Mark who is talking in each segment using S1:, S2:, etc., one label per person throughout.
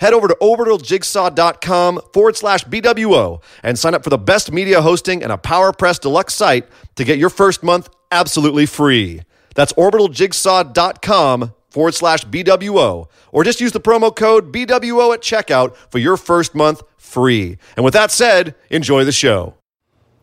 S1: head over to orbitaljigsaw.com forward slash BWO and sign up for the best media hosting and a PowerPress Deluxe site to get your first month absolutely free. That's orbitaljigsaw.com forward slash BWO. Or just use the promo code BWO at checkout for your first month free. And with that said, enjoy the show.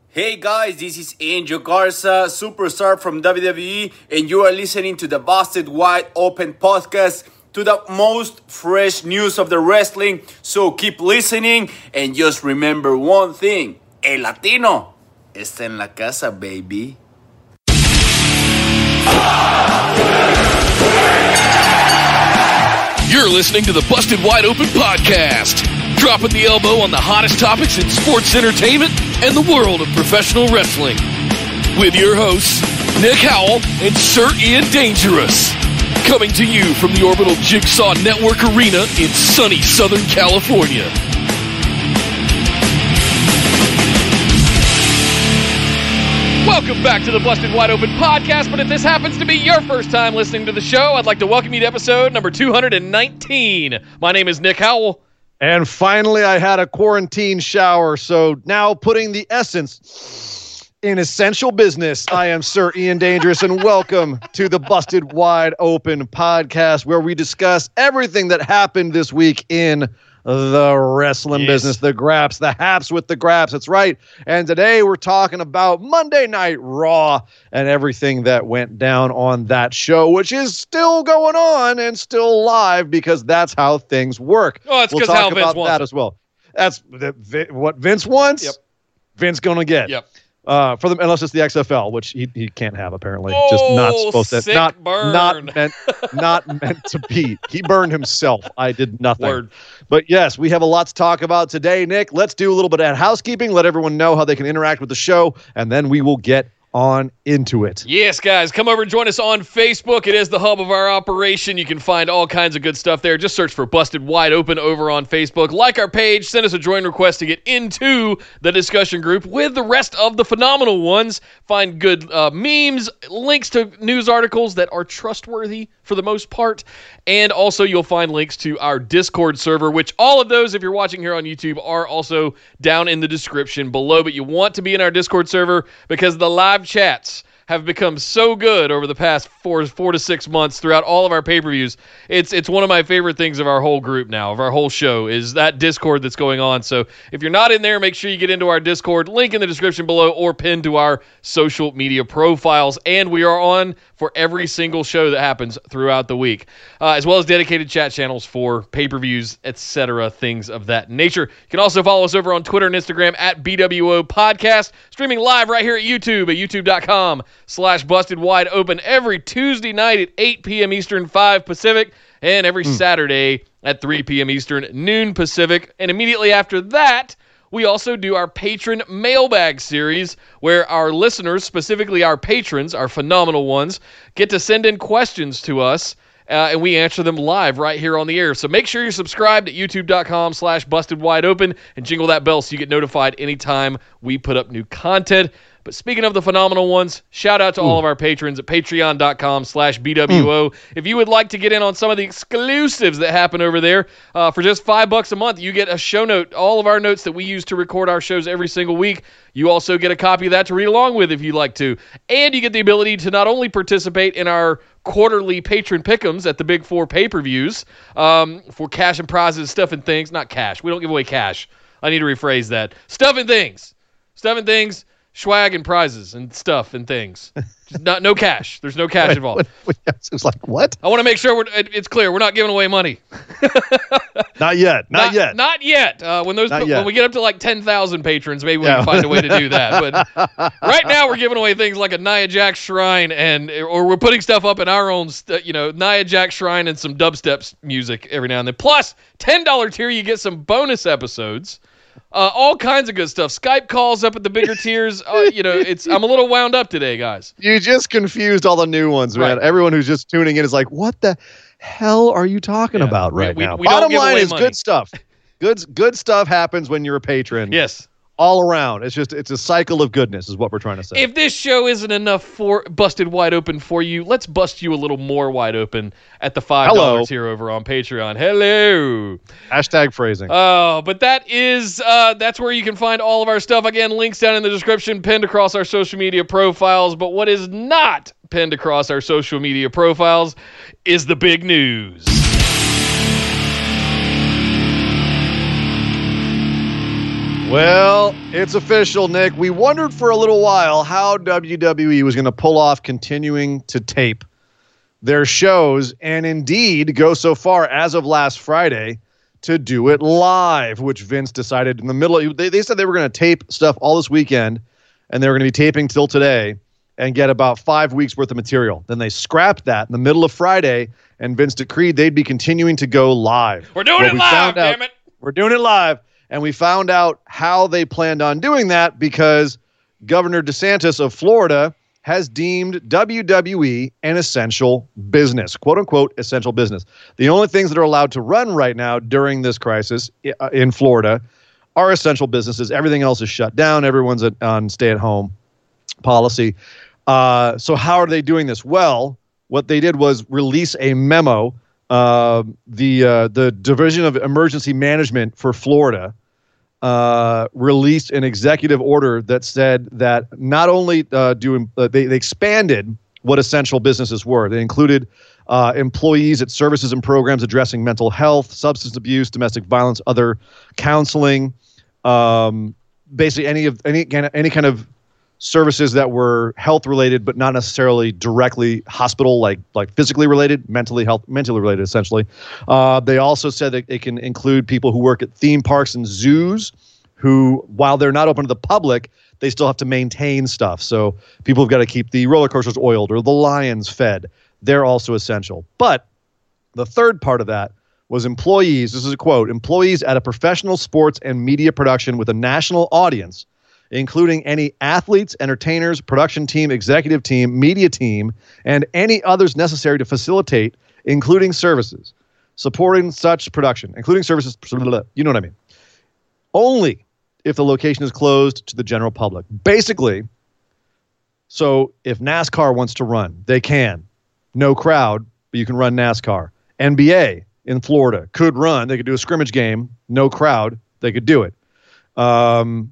S2: Hey guys, this is Angel Garza, superstar from WWE, and you are listening to the Busted Wide Open podcast to the most fresh news of the wrestling. So keep listening and just remember one thing El Latino está en la casa, baby.
S3: You're listening to the Busted Wide Open podcast, dropping the elbow on the hottest topics in sports entertainment and the world of professional wrestling. With your hosts, Nick Howell and Sir Ian Dangerous. Coming to you from the Orbital Jigsaw Network Arena in sunny Southern California. Welcome back to the Busted Wide Open podcast. But if this happens to be your first time listening to the show, I'd like to welcome you to episode number 219. My name is Nick Howell.
S4: And finally, I had a quarantine shower. So now putting the essence in essential business, I am Sir Ian Dangerous, and welcome to the Busted Wide Open podcast, where we discuss everything that happened this week in the wrestling
S3: Yes.
S4: business, the graps, the haps with the graps. That's right. And today we're talking about Monday Night Raw and everything that went down on that show, which is still going on and still live because that's how things work.
S3: Oh, it's
S4: we'll talk
S3: how Vince
S4: about that
S3: it.
S4: as well. That's the, what Vince wants.
S3: Yep.
S4: Vince gonna get.
S3: Yep.
S4: Uh, for them, unless it's the XFL, which he, he can't have apparently. Just not
S3: Oh,
S4: supposed to. Not
S3: burn.
S4: not meant not meant to be. He burned himself. I did nothing.
S3: Word.
S4: But yes, we have a lot to talk about today, Nick. Let's do a little bit of housekeeping. Let everyone know how they can interact with the show, and then we will get on into it.
S3: Yes, guys, come over and join us on Facebook. It is the hub of our operation. You can find all kinds of good stuff there. Just search for Busted Wide Open over on Facebook. Like our page, send us a join request to get into the discussion group with the rest of the phenomenal ones. Find good uh, memes, links to news articles that are trustworthy for the most part. And also, you'll find links to our Discord server, which all of those, if you're watching here on YouTube, are also down in the description below. But you want to be in our Discord server because the live chats have become so good over the past four four to six months throughout all of our pay-per-views. It's it's one of my favorite things of our whole group now, of our whole show, is that Discord that's going on. So if you're not in there, make sure you get into our Discord. Link in the description below or pinned to our social media profiles. And we are on for every single show that happens throughout the week, uh, as well as dedicated chat channels for pay-per-views, etc., things of that nature. You can also follow us over on Twitter and Instagram at BWO Podcast, streaming live right here at YouTube at youtube.com slash busted wide open every Tuesday night at 8 p.m. Eastern, 5 Pacific, and every Saturday at 3 p.m. Eastern, noon Pacific. And immediately after that, we also do our patron mailbag series where our listeners, specifically our patrons, our phenomenal ones, get to send in questions to us. Uh, and we answer them live right here on the air. So make sure you're subscribed at youtube.com slash busted wide open and jingle that bell so you get notified anytime we put up new content. But speaking of the phenomenal ones, shout out to all of our patrons at patreon.com slash BWO. If you would like to get in on some of the exclusives that happen over there, uh, for just five bucks a month, you get a show note, all of our notes that we use to record our shows every single week. You also get a copy of that to read along with if you'd like to. And you get the ability to not only participate in our quarterly patron pickums at the big four pay-per-views um, for cash and prizes, stuff and things. Not cash. We don't give away cash. I need to rephrase that. Stuff and things. Stuff and things swag and prizes and stuff and things. Just not no cash. There's no cash involved.
S4: it was like what?
S3: I want to make sure it, it's clear. We're not giving away money.
S4: Not yet. Not, yet.
S3: Not yet. Uh, when those
S4: Not yet.
S3: when we get up to like ten thousand patrons, maybe we
S4: Yeah.
S3: can find a way to do that. But right now, we're giving away things like a Nia Jax shrine, and or we're putting stuff up in our own, st- you know, Nia Jax shrine and some dubstep music every now and then. Plus, ten dollar tier, you get some bonus episodes. Uh, all kinds of good stuff. Skype calls up at the bigger tiers. Uh, you know, it's I'm a little wound up today, guys.
S4: You just confused all the new ones, man.
S3: Right.
S4: Everyone who's just tuning in is like, "What the hell are you talking
S3: Yeah.
S4: about right
S3: we-
S4: now?"
S3: we
S4: Bottom line is
S3: money.
S4: good stuff. Good good stuff happens when you're a patron.
S3: Yes.
S4: All around. It's just it's a cycle of goodness, is what we're trying to say.
S3: If this show isn't enough for busted wide open for you, let's bust you a little more wide open at the five dollars here over on Patreon. Hello.
S4: Hashtag phrasing.
S3: Oh, but that is uh, that's where you can find all of our stuff. Again, links down in the description, pinned across our social media profiles. But what is not pinned across our social media profiles is the big news.
S4: Well, it's official, Nick. We wondered for a little while how WWE was going to pull off continuing to tape their shows and indeed go so far as of last Friday to do it live, which Vince decided in the middle. They, they said they were going to tape stuff all this weekend and they were going to be taping till today and get about five weeks worth of material. Then they scrapped that in the middle of Friday and Vince decreed they'd be continuing to go live.
S3: We're doing
S4: Well,
S3: it
S4: we
S3: live, damn it.
S4: we're doing it live. And we found out how they planned on doing that because Governor DeSantis of Florida has deemed WWE an essential business, quote unquote, essential business. The only things that are allowed to run right now during this crisis uh, in Florida are essential businesses. Everything else is shut down. Everyone's on stay at home policy. Uh, so, how are they doing this? Well, what they did was release a memo. Uh, the uh, the Division of Emergency Management for Florida uh, released an executive order that said that not only uh, do uh, they, they expanded what essential businesses were, they included uh, employees at services and programs addressing mental health, substance abuse, domestic violence, other counseling, um, basically any of any any kind of services that were health related but not necessarily directly hospital like like physically related mentally health mentally related essentially. Uh, they also said that it can include people who work at theme parks and zoos who while they're not open to the public they still have to maintain stuff. So people have got to keep the roller coasters oiled or the lions fed. They're also essential. But the third part of that was employees this is a quote employees at a professional sports and media production with a national audience including any athletes, entertainers, production team, executive team, media team, and any others necessary to facilitate, including services, supporting such production, including services, you know what I mean. Only if the location is closed to the general public. Basically, so if NASCAR wants to run, they can. No crowd, but you can run NASCAR. NBA in Florida could run. They could do a scrimmage game, no crowd. They could do it. Um,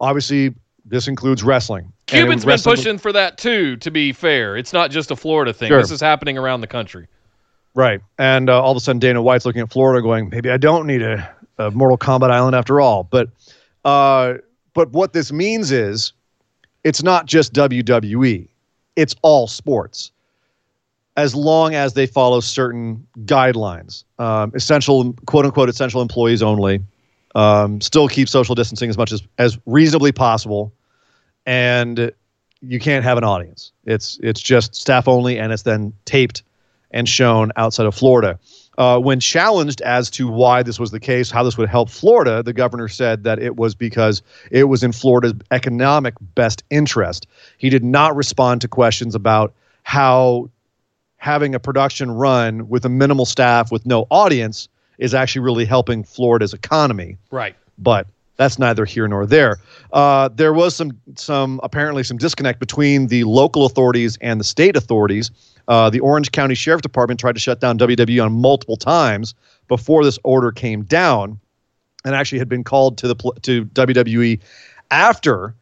S4: obviously, this includes wrestling.
S3: Cuban's been
S4: wrestling-
S3: pushing for that too. To be fair, it's not just a Florida thing.
S4: Sure.
S3: This is happening around the country.
S4: Right. And uh, all of a sudden, Dana White's looking at Florida going, maybe I don't need a, a Mortal Kombat Island after all. But, uh, but what this means is it's not just WWE, it's all sports. As long as they follow certain guidelines, um, essential, quote unquote, essential employees only, um, still keep social distancing as much as, as reasonably possible. And you can't have an audience. It's, it's just staff only, and it's then taped and shown outside of Florida. Uh, when challenged as to why this was the case, how this would help Florida, the governor said that it was because it was in Florida's economic best interest. He did not respond to questions about how having a production run with a minimal staff with no audience is actually really helping Florida's economy
S3: Right.
S4: but that's neither here nor there. Uh, there was some some apparently some disconnect between the local authorities and the state authorities. Uh, the Orange County Sheriff Department tried to shut down WWE on multiple times before this order came down, and actually had been called to the to WWE after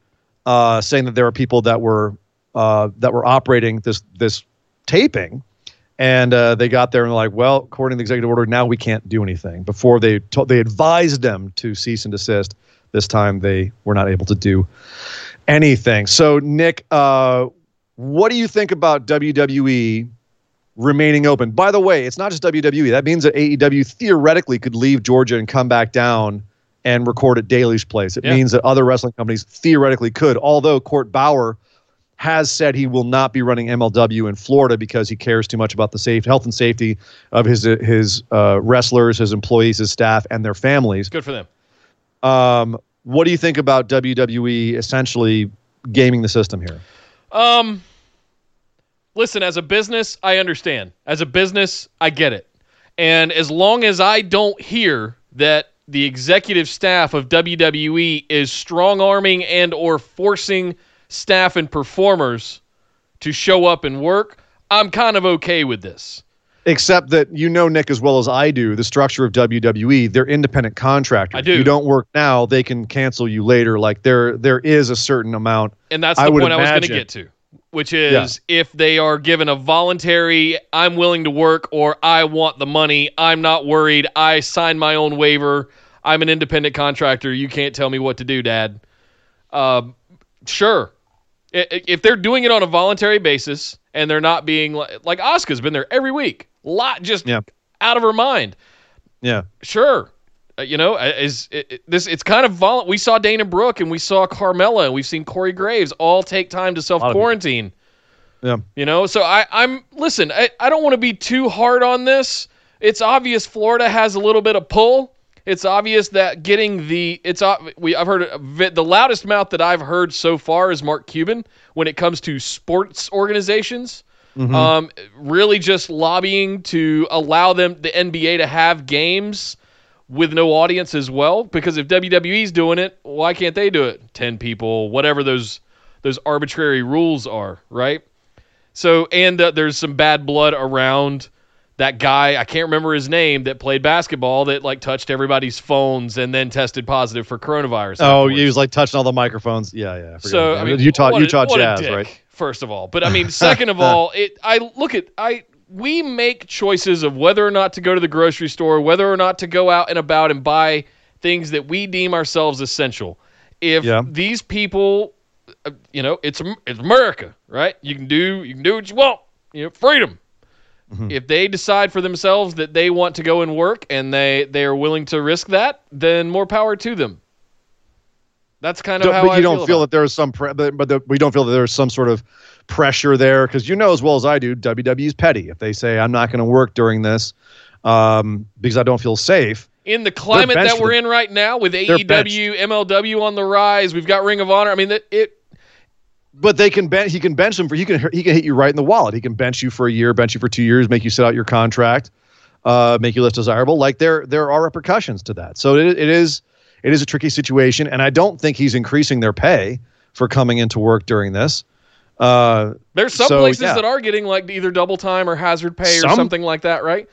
S4: uh, saying that there were people that were uh, that were operating this this taping. And uh, they got there and were like, well, according to the executive order, now we can't do anything. Before they they advised them to cease and desist. This time they were not able to do anything. So, Nick, uh, what do you think about WWE remaining open? By the way, it's not just WWE. That means that AEW theoretically could leave Georgia and come back down and record at Daily's place. It
S3: Yeah.
S4: means that other wrestling companies theoretically could, although Court Bauer has said he will not be running MLW in Florida because he cares too much about the safe health and safety of his his uh, wrestlers, his employees, his staff, and their families.
S3: Good for them.
S4: Um, what do you think about WWE essentially gaming the system here?
S3: Um, listen, as a business, I understand. As a business, I get it. And as long as I don't hear that the executive staff of WWE is strong arming and or forcing staff and performers to show up and work, I'm kind of okay with this.
S4: Except that you know Nick as well as I do the structure of WWE. They're independent contractors.
S3: I do.
S4: You don't work now; they can cancel you later. Like there, there is a certain amount.
S3: And that's
S4: I
S3: the
S4: would
S3: point I was going to
S4: imagine-
S3: get to, which is if they are given a voluntary, I'm willing to work or I want the money, I'm not worried, I sign my own waiver, I'm an independent contractor, you can't tell me what to do, Dad. Um, sure. If they're doing it on a voluntary basis and they're not being like, like Asuka's been there every week, lot just
S4: Yeah.
S3: out of her mind
S4: Yeah,
S3: sure. Uh, you know, uh, is it, it- this? It's kind of violent. We saw Dana Brooke and we saw Carmella and we've seen Corey Graves all take time to self quarantine.
S4: yeah.
S3: You know, so I, I'm listen. I, I don't want to be too hard on this. It's obvious Florida has a little bit of pull. It's obvious that getting the it's we I've heard the loudest mouth that I've heard so far is Mark Cuban when it comes to sports organizations. Um, really just lobbying to allow them the NBA to have games with no audience as well. Because if WWE's doing it, why can't they do it? Ten people, whatever those those arbitrary rules are, right? So and uh, there's some bad blood around that guy. I can't remember his name that played basketball that like touched everybody's phones and then tested positive for coronavirus.
S4: Oh,
S3: afterwards.
S4: he was like touching all the microphones. Yeah, yeah.
S3: So I mean,
S4: Utah,
S3: a-
S4: Utah Jazz,
S3: dick,
S4: right?
S3: First of all, but I mean, second of all, it. I look at I. We make choices of whether or not to go to the grocery store, whether or not to go out and about and buy things that we deem ourselves essential. If
S4: Yeah.
S3: these people, uh, you know, it's it's America, right? You can do you can do what you want. You know, freedom.
S4: Mm-hmm.
S3: If they decide for themselves that they want to go and work and they they are willing to risk that, then more power to them. That's kind of
S4: Don't-
S3: how
S4: but
S3: I
S4: you don't
S3: feel,
S4: feel that there's some, pre- but, but the, we don't feel that there's some sort of pressure there because you know as well as I do, WWE's petty. If they say I'm not going to work during this um, because I don't feel safe,
S3: in the climate that we're in right now with AEW, MLW on the rise, we've got Ring of Honor. I mean, that it
S4: but they can bench. He can bench him for. He can. He can hit you right in the wallet. He can bench you for a year, bench you for two years, make you sit out your contract, uh, make you less desirable. Like there, there are repercussions to that. So it, it is, it is a tricky situation, and I don't think he's increasing their pay for coming into work during this. Uh,
S3: there's some
S4: So,
S3: places
S4: yeah.
S3: that are getting like either double time or hazard pay or something like that, right?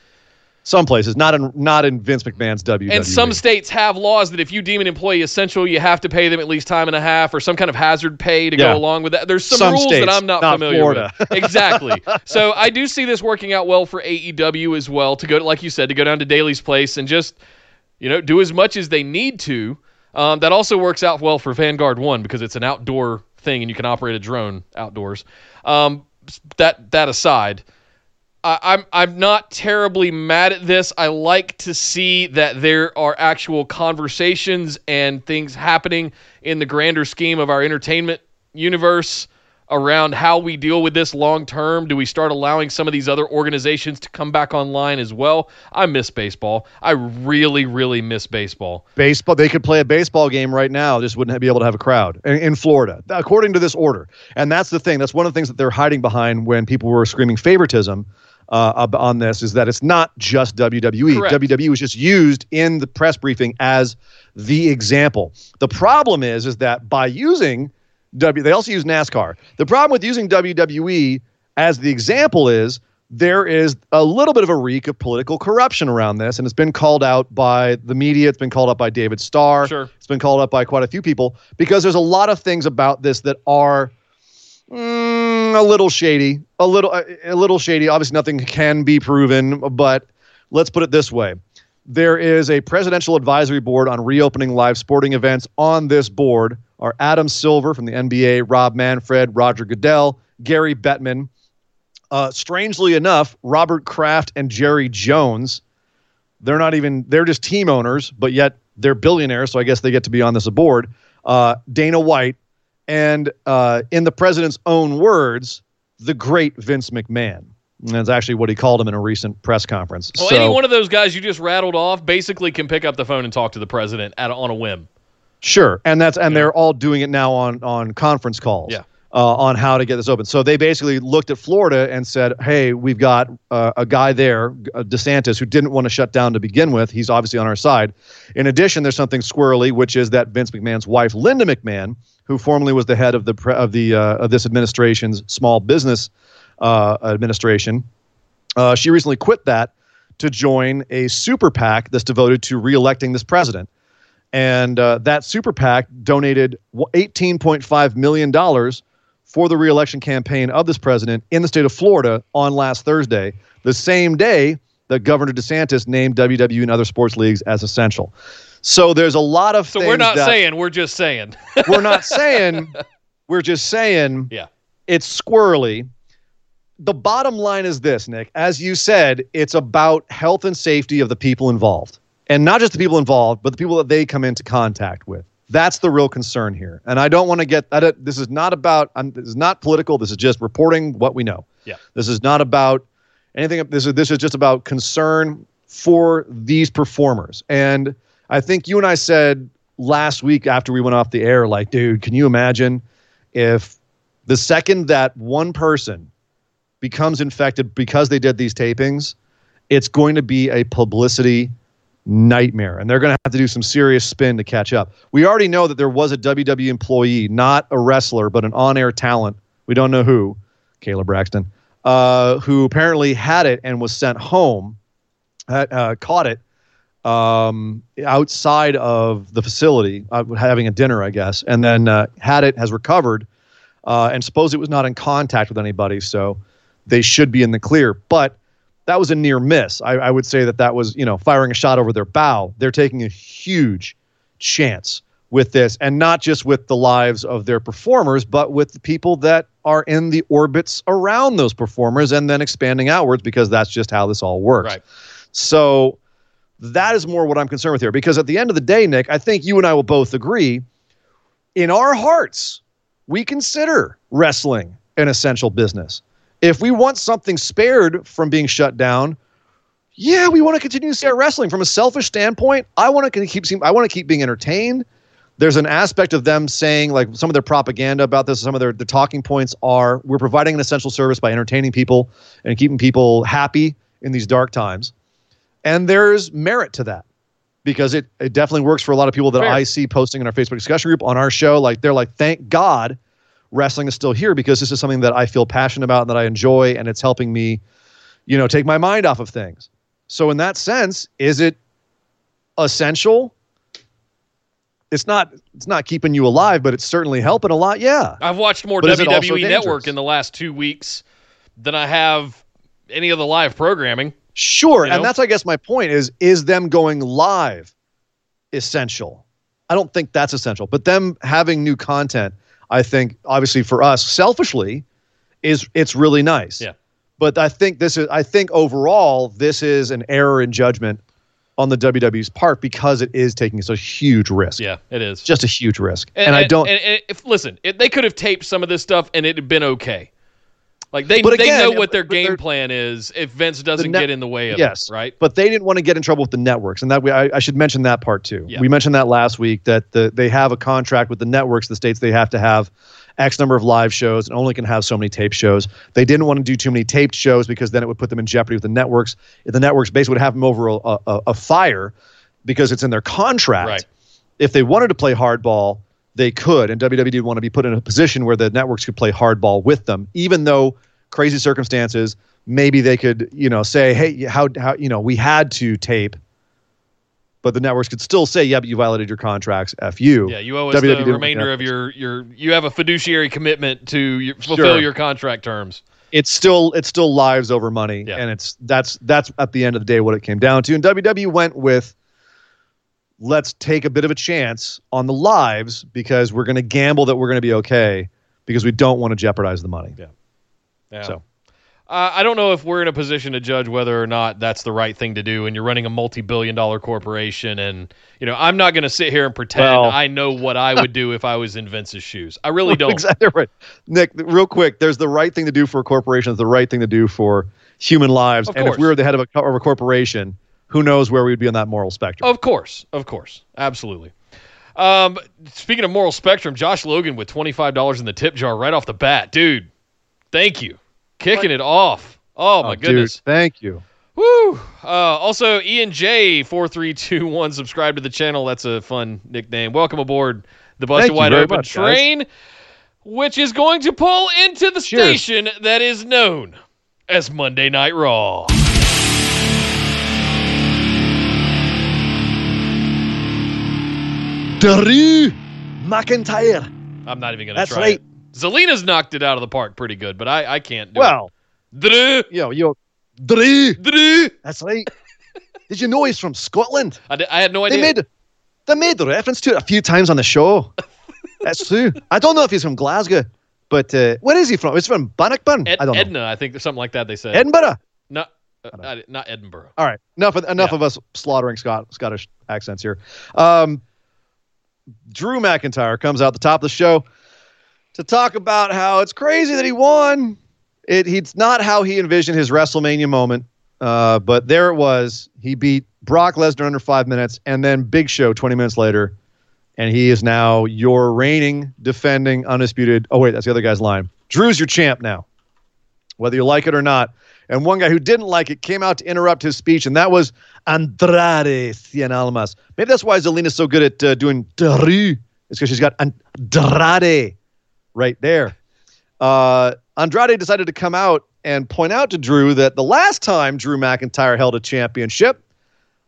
S4: Some places, not in not in Vince McMahon's WWE.
S3: And some states have laws that if you deem an employee essential, you have to pay them at least time and a half or some kind of hazard pay to
S4: Yeah.
S3: go along with that. There's some,
S4: Some
S3: rules
S4: states,
S3: that I'm not,
S4: not
S3: familiar
S4: Florida.
S3: with. exactly. So I do see this working out well for AEW as well to go, like you said, to go down to Daily's place and just, you know, do as much as they need to. Um, that also works out well for Vanguard One because it's an outdoor thing and you can operate a drone outdoors. Um, that that aside, I'm I'm not terribly mad at this. I like to see that there are actual conversations and things happening in the grander scheme of our entertainment universe around how we deal with this long term. Do we start allowing some of these other organizations to come back online as well? I miss baseball. I really, really miss baseball.
S4: baseball they could play a baseball game right now just wouldn't be able to have a crowd in florida according to this order and that's the thing that's one of the things that they're hiding behind when people were screaming favoritism uh, on this is that it's not just wwe
S3: Correct.
S4: wwe was just used in the press briefing as the example the problem is is that by using w they also use nascar the problem with using wwe as the example is there is a little bit of a reek of political corruption around this, and it's been called out by the media. It's been called out by David Starr.
S3: Sure.
S4: It's been called out by quite a few people because there's a lot of things about this that are mm, a little shady, a little, a, a little shady. Obviously, nothing can be proven, but let's put it this way: there is a presidential advisory board on reopening live sporting events. On this board are Adam Silver from the NBA, Rob Manfred, Roger Goodell, Gary Bettman. Uh, strangely enough, Robert Kraft and Jerry Jones, they're not even, they're just team owners, but yet they're billionaires. So I guess they get to be on this board. Uh, Dana White, and uh, in the president's own words, the great Vince McMahon. And that's actually what he called him in a recent press conference.
S3: Well,
S4: so,
S3: any one of those guys you just rattled off basically can pick up the phone and talk to the president at, on a whim.
S4: Sure, and that's and they're all doing it now on on conference calls.
S3: Yeah.
S4: Uh, on how to get this open. So they basically looked at Florida and said, "Hey, we've got uh, a guy there, uh, DeSantis, who didn't want to shut down to begin with. He's obviously on our side. In addition, there's something squirrely, which is that Vince McMahon's wife, Linda McMahon, who formerly was the head of the of the uh, of this administration's small business uh, administration, uh, she recently quit that to join a super PAC that's devoted to reelecting this president." and uh, that super PAC donated $18.5 million for the reelection campaign of this president in the state of Florida on last Thursday, the same day that Governor DeSantis named WWE and other sports leagues as essential. So there's a lot of
S3: So we're not
S4: that-
S3: saying, we're just saying.
S4: we're not saying we're just saying
S3: yeah.
S4: it's squirrely. The bottom line is this, Nick. As you said, it's about health and safety of the people involved. And not just the people involved, but the people that they come into contact with. That's the real concern here. And I don't want to get that. This is not about, I'm, this is not political. This is just reporting what we know.
S3: Yeah.
S4: This is not about anything. This is, this is just about concern for these performers. And I think you and I said last week after we went off the air, like, dude, can you imagine if the second that one person becomes infected because they did these tapings, it's going to be a publicity nightmare. And they're going to have to do some serious spin to catch up. We already know that there was a WWE employee, not a wrestler, but an on air talent. We don't know who, Kayla Braxton, uh, who apparently had it and was sent home, uh, uh, caught it um, outside of the facility, uh, having a dinner, I guess, and then uh, had it, has recovered, uh, and suppose it was not in contact with anybody, so they should be in the clear. But that was a near miss. I, I would say that that was, you know, firing a shot over their bow. They're taking a huge chance with this, and not just with the lives of their performers, but with the people that are in the orbits around those performers, and then expanding outwards because that's just how this all works.
S3: Right.
S4: So that is more what I'm concerned with here. Because at the end of the day, Nick, I think you and I will both agree in our hearts, we consider wrestling an essential business. If we want something spared from being shut down, yeah, we want to continue to see our wrestling. From a selfish standpoint, I want to keep seeing, I want to keep being entertained. There's an aspect of them saying, like some of their propaganda about this, some of their the talking points are we're providing an essential service by entertaining people and keeping people happy in these dark times. And there's merit to that because it, it definitely works for a lot of people that
S3: Fair.
S4: I see posting in our Facebook discussion group on our show. Like they're like, thank God wrestling is still here because this is something that I feel passionate about and that I enjoy, and it's helping me, you know, take my mind off of things. So in that sense, is it essential? It's not. It's not keeping you alive, but it's certainly helping a lot. Yeah.
S3: I've watched more
S4: But is it also
S3: WWE Network in the last two weeks than I have any of the live programming.
S4: Sure,
S3: You know?
S4: and that's I guess my point is is them going live essential. I don't think that's essential, but them having new content, I think obviously for us selfishly is it's really nice.
S3: Yeah.
S4: But I think this is I think overall this is an error in judgment on the WWE's part because it is taking such a huge risk.
S3: Yeah, it is.
S4: Just a huge risk. And, I don't
S3: And, and if listen, if they could have taped some of this stuff and it had been okay. Like they,
S4: But
S3: they know what their game plan is if Vince doesn't
S4: net-
S3: get in the way of
S4: yes,
S3: it, right?
S4: But they didn't want to get in trouble with the networks, and that we I, I should mention that part too.
S3: Yeah.
S4: We mentioned that last week that the, they have a contract with the networks. The states they have to have X number of live shows and only can have so many tape shows. They didn't want to do too many taped shows because then it would put them in jeopardy with the networks. If the networks basically would have them over a, a, a fire because it's in their contract.
S3: Right.
S4: If they wanted to play hardball, they could, and WWE didn't want to be put in a position where the networks could play hardball with them, even though crazy circumstances, maybe they could, you know, say, hey, how, how, you know, we had to tape, but the networks could still say, yeah, but you violated your contracts, f you.
S3: Yeah, you owe us
S4: WWE
S3: the remainder of your your. You have a fiduciary commitment to your, fulfill
S4: Sure.
S3: your contract terms.
S4: It's still, it's still lives over money,
S3: Yeah.
S4: and it's that's that's at the end of the day what it came down to. And WWE went with, let's take a bit of a chance on the lives because we're going to gamble that we're going to be okay because we don't want to jeopardize the money.
S3: Yeah.
S4: So.
S3: Uh, I don't know if we're in a position to judge whether or not that's the right thing to do. And you're running a multi-billion-dollar corporation, and you know I'm not going to sit here and pretend
S4: Well-
S3: I know what I would do if I was in Vince's shoes. I really don't.
S4: Exactly right. Nick, real quick, there's the right thing to do for a corporation, there's the right thing to do for human lives.
S3: Of
S4: and if we were the head of a, of a corporation, who knows where we'd be on that moral spectrum.
S3: Of course, of course, absolutely. Um, speaking of moral spectrum, Josh Logan with twenty five dollars in the tip jar right off the bat, dude. Thank you, kicking it off. Oh my
S4: dude,
S3: goodness.
S4: thank you.
S3: Woo! Uh, also, Ian J four three two one. Subscribe to the channel. That's a fun nickname. Welcome aboard the Busted Wide Open
S4: much, guys.
S3: train, which is going to pull into the
S4: Cheers.
S3: station that is known as Monday Night Raw.
S4: Drew McIntyre.
S3: I'm not even gonna
S4: That's
S3: try.
S4: right.
S3: It. Zelina's knocked it out of the park pretty good, but I, I can't do
S4: Well,
S3: it. Drew,
S4: yo, yo, Drew.
S3: Drew.
S4: That's right. Did you know he's from Scotland?
S3: I, di- I had no idea.
S4: They made they made the reference to it a few times on the show. That's true. I don't know if he's from Glasgow, but uh, where is he from? He's from Bannockburn.
S3: Ed-
S4: I don't know.
S3: Edna, I think something like that. They said
S4: Edinburgh.
S3: not uh, not, not Edinburgh.
S4: All right, enough of, enough
S3: Yeah.
S4: of us slaughtering Scott, Scottish accents here. Um, Drew McIntyre comes out the top of the show to talk about how it's crazy that he won. It he's not how he envisioned his WrestleMania moment, uh, but there it was. He beat Brock Lesnar under five minutes, and then Big Show twenty minutes later, and he is now your reigning, defending, undisputed. Oh wait, that's the other guy's line. Drew's your champ now, whether you like it or not. And one guy who didn't like it came out to interrupt his speech, and that was Andrade Cien Almas. Maybe that's why Zelina's so good at uh, doing Drew. It's because she's got Andrade right there. Uh, Andrade decided to come out and point out to Drew that the last time Drew McIntyre held a championship,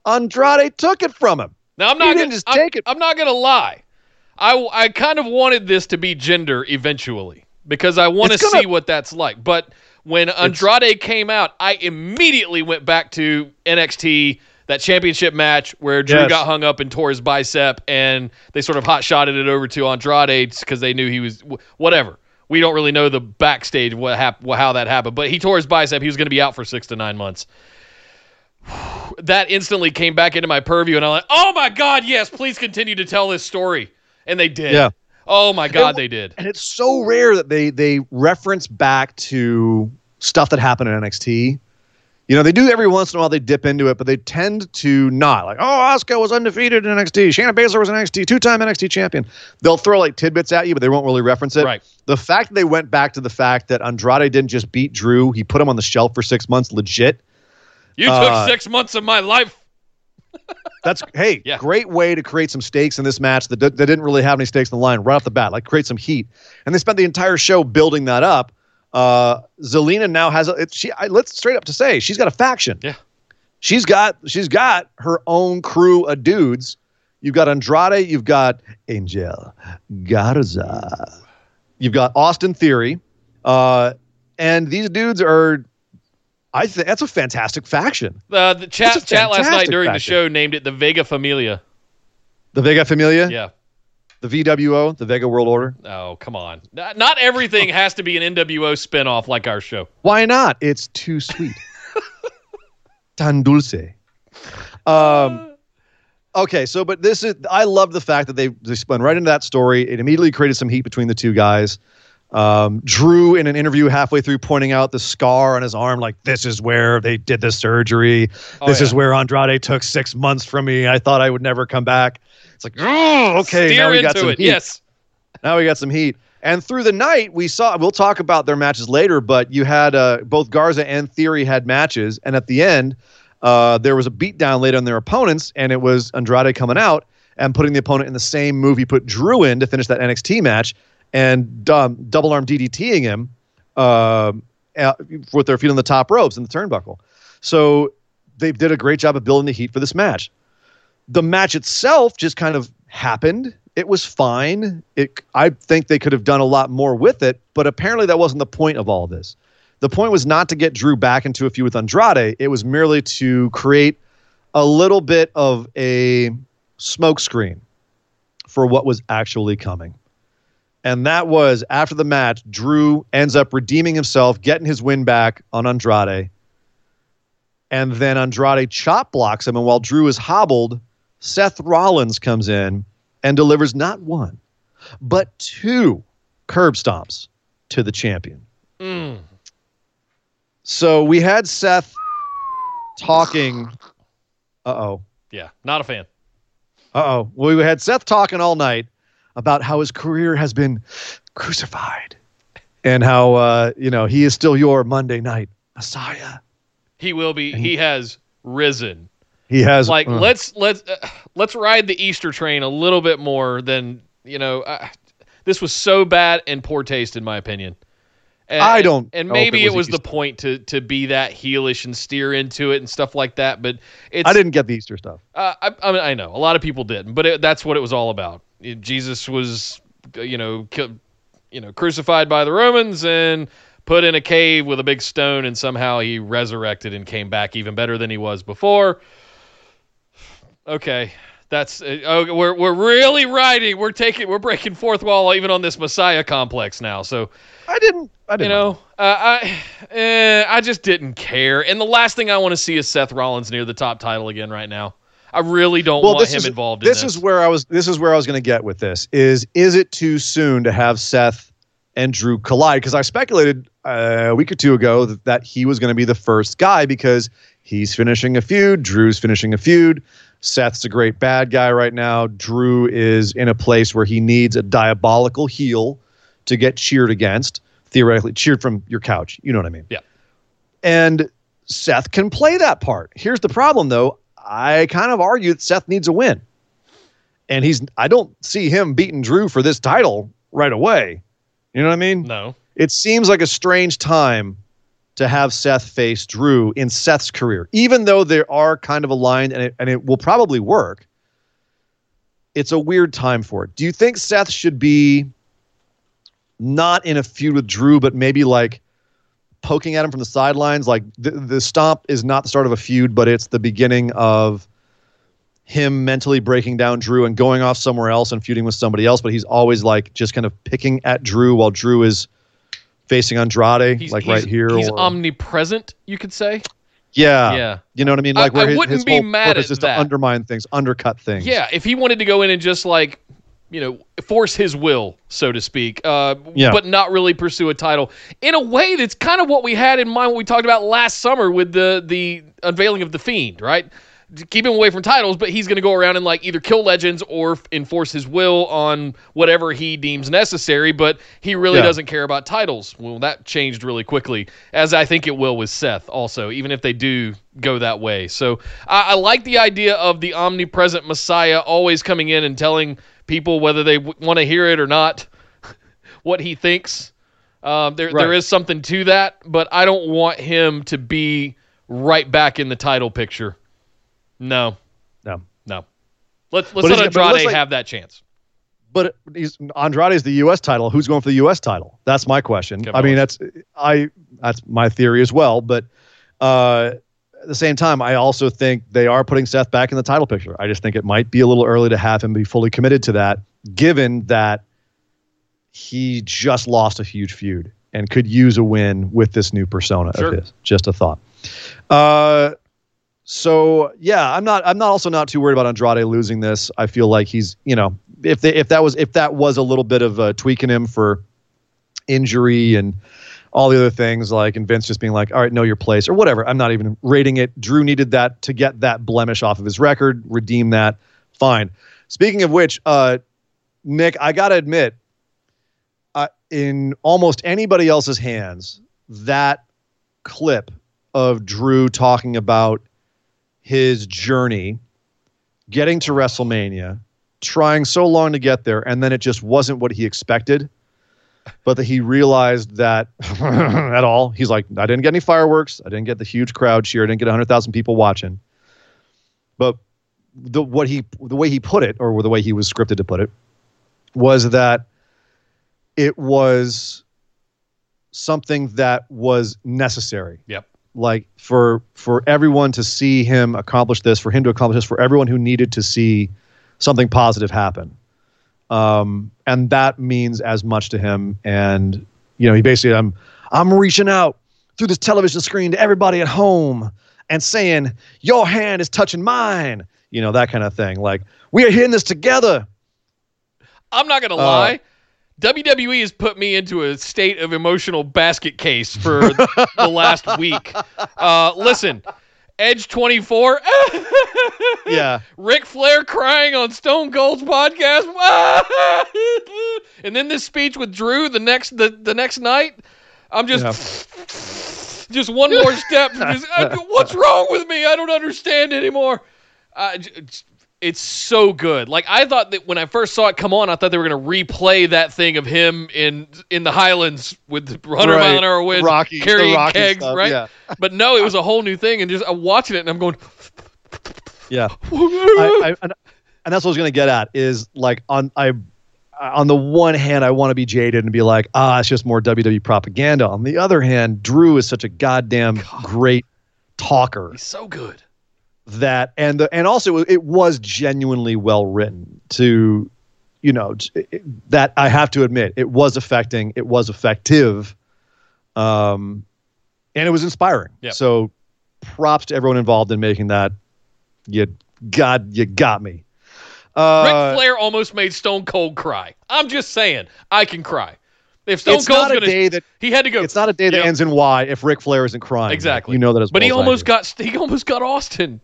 S4: Andrade took it from him.
S3: Now I'm not gonna,
S4: just
S3: I'm,
S4: take it.
S3: I'm not gonna lie. I I kind of wanted this to be gender eventually because I want to see what that's like. But when Andrade came out, I immediately went back to NXT that championship match where Drew
S4: Yes.
S3: got hung up and tore his bicep, and they sort of hot shotted it over to Andrade because they knew he was whatever. We don't really know the backstage of what hap- how that happened, but he tore his bicep. He was going to be out for six to nine months that instantly came back into my purview, and I'm like, oh my god, yes, please continue to tell this story, and they did.
S4: Yeah.
S3: Oh my god,
S4: It-
S3: they did.
S4: And it's so rare that they they reference back to stuff that happened in NXT. You know, they do every once in a while. They dip into it, but they tend to not. Like, oh, Asuka was undefeated in NXT. Shayna Baszler was an NXT two-time NXT champion. They'll throw like tidbits at you, but they won't really reference it.
S3: Right.
S4: The fact that they went back to the fact that Andrade didn't just beat Drew; he put him on the shelf for six months, legit.
S3: You
S4: Uh,
S3: took six months of my life.
S4: That's hey,
S3: Yeah.
S4: great way to create some stakes in this match that, that didn't really have any stakes in the line right off the bat. Like create some heat, and they spent the entire show building that up. Uh, Zelina now has a it, she. I, let's straight up to say she's got a faction.
S3: Yeah.
S4: she's got she's got her own crew of dudes. You've got Andrade, you've got Angel Garza, you've got Austin Theory, uh, and these dudes are. I think that's a fantastic faction.
S3: Uh, the chat chat last night during the show named it the Vega Familia.
S4: The Vega Familia.
S3: Yeah.
S4: the VWO, the Vega World Order.
S3: Oh come on. Not, not everything has to be an NWO spinoff like our show.
S4: Why not? It's too sweet. Tan dulce. Um, okay, so but this is I love the fact that they they spun right into that story. It immediately created some heat between the two guys. Um, Drew in an interview halfway through pointing out the scar on his arm, like this is where they did the surgery.
S3: Oh,
S4: this is where Andrade took six months from me. I thought I would never come back. It's like, oh, okay,
S3: Steer
S4: now we got some
S3: it.
S4: heat.
S3: Yes.
S4: Now we got some heat. And through the night, we saw, we'll talk about their matches later, but you had uh, both Garza and Theory had matches. And at the end, uh, there was a beatdown laid on their opponents, and it was Andrade coming out and putting the opponent in the same move he put Drew in to finish that NXT match and um, double arm DDTing him uh, with their feet on the top ropes in the turnbuckle. So they did a great job of building the heat for this match the match itself just kind of happened. It was fine. It I think they could have done a lot more with it, but apparently that wasn't the point of all this. The point was not to get Drew back into a feud with Andrade. It was merely to create a little bit of a smokescreen for what was actually coming. And that was after the match, Drew ends up redeeming himself, getting his win back on Andrade. And then Andrade chop blocks him. And while Drew is hobbled, Seth Rollins comes in and delivers not one, but two curb stomps to the champion.
S3: Mm.
S4: So we had Seth talking. Uh oh.
S3: Yeah. Not a fan.
S4: Uh-oh. Well, we had Seth talking all night about how his career has been crucified and how uh, you know he is still your Monday night Messiah.
S3: He will be. He has risen.
S4: He has
S3: Like
S4: uh,
S3: let's let's uh, let's ride the Easter train a little bit more than you know. Uh, this was so bad and poor taste, in my opinion. And,
S4: I don't
S3: And maybe
S4: it
S3: it
S4: was
S3: was, the point to to be that heelish and steer into it and stuff like that. But it's
S4: I didn't get the Easter stuff.
S3: Uh, I, I mean, I know a lot of people didn't, but it, that's what it was all about. It- Jesus was, you know, ki- you know, crucified by the Romans and put in a cave with a big stone, and somehow he resurrected and came back even better than he was before. Okay, that's uh, oh, we're we're really riding. We're taking we're breaking fourth wall even on this Messiah complex now. So
S4: I didn't. I didn't.
S3: You know, uh, I eh, I just didn't care. And the last thing I want to see is Seth Rollins near the top title again right now. I really don't
S4: well,
S3: want him
S4: is
S3: involved
S4: this
S3: in this.
S4: is where I was. This is where I was going to get with this. Is is it too soon to have Seth and Drew collide? Because I speculated uh, a week or two ago that, that he was going to be the first guy because he's finishing a feud. Drew's finishing a feud. Seth's a great bad guy right now. Drew is in a place where he needs a diabolical heel to get cheered against, theoretically cheered from your couch. You know what I mean?
S3: Yeah.
S4: And Seth can play that part. Here's the problem, though. I kind of argue that Seth needs a win. And he's I don't see him beating Drew for this title right away. You know what I mean?
S3: no.
S4: It seems like a strange time to have Seth face Drew in Seth's career, even though they are kind of aligned and it, and it will probably work. It's a weird time for it. Do you think Seth should be not in a feud with Drew, but maybe like poking at him from the sidelines? Like the, the stomp is not the start of a feud, but it's the beginning of him mentally breaking down Drew and going off somewhere else and feuding with somebody else. But he's always like just kind of picking at Drew while Drew is facing Andrade,
S3: He's
S4: like
S3: he's-
S4: right here.
S3: He's
S4: or-
S3: omnipresent, you could say.
S4: yeah,
S3: Yeah.
S4: You know what I mean?
S3: I-
S4: Like where
S3: I
S4: his,
S3: wouldn't
S4: his
S3: be
S4: whole
S3: mad
S4: purpose
S3: at
S4: is
S3: that.
S4: to undermine things, undercut things.
S3: Yeah, if he wanted to go in and just like, you know, force his will, so to speak, uh,
S4: Yeah.
S3: but not really pursue a title in a way that's kind of what we had in mind. What we talked about last summer with the the unveiling of the Fiend, right? Keep him away from titles, but he's going to go around and like either kill legends or f- enforce his will on whatever he deems necessary. But he really
S4: Yeah.
S3: doesn't care about titles. Well, that changed really quickly, as I think it will with Seth also, even if they do go that way. So I, I like the idea of the omnipresent Messiah always coming in and telling people whether they w- want to hear it or not what he thinks. Um, there, there
S4: Right.
S3: is something to that, but I don't want him to be right back in the title picture. No,
S4: No.
S3: no. Let's let's
S4: But
S3: let Andrade
S4: like-
S3: have that chance.
S4: But he's Andrade's the U.S. title. Who's going for the U.S. title? That's my question.
S3: Kevin
S4: I mean,
S3: Owens.
S4: that's I that's my theory as well. But uh, at the same time, I also think they are putting Seth back in the title picture. I just think it might be a little early to have him be fully committed to that, given that he just lost a huge feud and could use a win with this new persona
S3: Sure.
S4: of his. Just a thought. Uh, so yeah, I'm not. I'm not also not too worried about Andrade losing this. I feel like he's, you know, if they, if that was if that was a little bit of uh, tweaking him for injury and all the other things, like and Vince just being like, all right, know your place or whatever. I'm not even rating it. Drew needed that to get that blemish off of his record, redeem that. Fine. Speaking of which, uh, Nick, I gotta admit, uh, in almost anybody else's hands, that clip of Drew talking about his journey, getting to WrestleMania, trying so long to get there, and then it just wasn't what he expected. But that he realized that at all, he's like, I didn't get any fireworks, I didn't get the huge crowd cheer, I didn't get 100,000 people watching. But the what he the way he put it, or the way he was scripted to put it, was that it was something that was necessary
S3: Yep.
S4: Like for for everyone to see him accomplish this for him to accomplish this for everyone who needed to see something positive happen. Um and that means as much to him. And you know he basically i'm i'm reaching out through this television screen to everybody at home and saying your hand is touching mine. You know that kind of thing. Like we are hitting this together.
S3: I'm not gonna
S4: Uh,
S3: lie. WWE has put me into a state of emotional basket case for the last week. Uh, listen, Edge 24.
S4: Yeah.
S3: Ric Flair crying on Stone Cold's podcast. and then this speech with Drew the next the, the next night. I'm just just one more step. Just, uh, what's wrong with me? I don't understand anymore. Uh, j- it's, so good. Like I thought that when I first saw it come on, I thought they were going to replay that thing of him in in the Highlands with the 100 mile an hour winds,
S4: Rocky-
S3: carrying
S4: Rocky
S3: kegs,
S4: stuff,
S3: right?
S4: yeah.
S3: But no, it was a whole new thing, and just I'm watching it and I'm going.
S4: Yeah. I, I, and, and that's what I was going to get at is like on I on the one hand I want to be jaded and be like ah it's just more WWE propaganda. On the other hand, Drew is such a goddamn great talker
S3: He's so good.
S4: That and the and also it was genuinely well written to you know it- that I have to admit it was affecting it was effective um and it was inspiring
S3: Yep.
S4: so props to everyone involved in making that you god you got me uh
S3: Ric Flair almost made Stone Cold cry. I'm just saying, I can cry. If Stone
S4: it's
S3: Cold's
S4: not a
S3: gonna,
S4: day that
S3: he had to go.
S4: it's not a day that
S3: Yep.
S4: ends in Y if Ric Flair isn't crying
S3: exactly.
S4: you know that as
S3: But
S4: well
S3: he almost got he almost got Austin.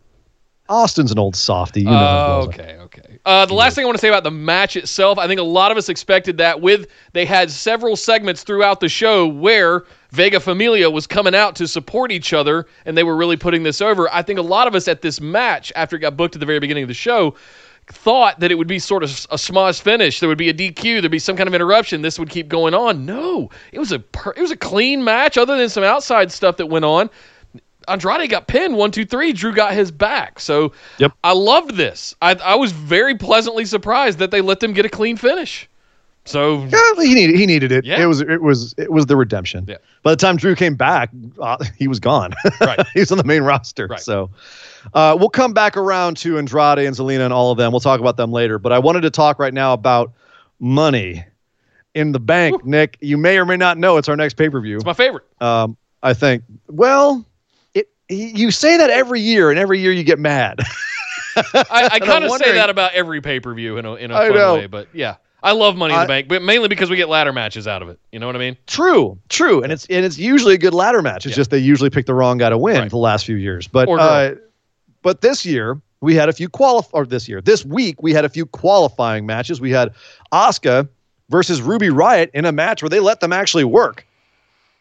S4: Austin's an old softy you know as well as I do.
S3: okay, okay. Uh, the last thing I want to say about the match itself, I think a lot of us expected that. With they had several segments throughout the show where Vega Familia was coming out to support each other, and they were really putting this over. I think a lot of us at this match, after it got booked at the very beginning of the show, thought that it would be sort of a smosh finish. There would be a DQ. There'd be some kind of interruption. This would keep going on. No, it was a per- it was a clean match, other than some outside stuff that went on. Andrade got pinned one, two, three. Drew got his back. So
S4: Yep.
S3: I loved this. I, I was very pleasantly surprised that they let them get a clean finish. So
S4: Yeah, he needed he needed it.
S3: Yeah.
S4: It was it was it was the redemption.
S3: Yeah.
S4: By the time Drew came back, uh, he was gone.
S3: Right.
S4: he was on the main roster.
S3: Right.
S4: So uh, we'll come back around to Andrade and Zelina and all of them. We'll talk about them later. But I wanted to talk right now about money in the bank. Nick, you may or may not know it's our next pay per view.
S3: it's my favorite.
S4: Um, I think. Well, it you say that every year, and every year you get mad.
S3: I, I kind of say that about every pay per view in a in a
S4: I
S3: fun
S4: know.
S3: way, but yeah, I love Money in
S4: I-
S3: the Bank, but mainly because we get ladder matches out of it. You know what I mean?
S4: True, true, and it's and it's usually a good ladder match. It's
S3: Yeah.
S4: just they usually pick the wrong guy to win
S3: Right.
S4: the last few years. But uh, but this year we had a few qualif or this year this week we had a few qualifying matches. We had Asuka versus Ruby Riot in a match where they let them actually work.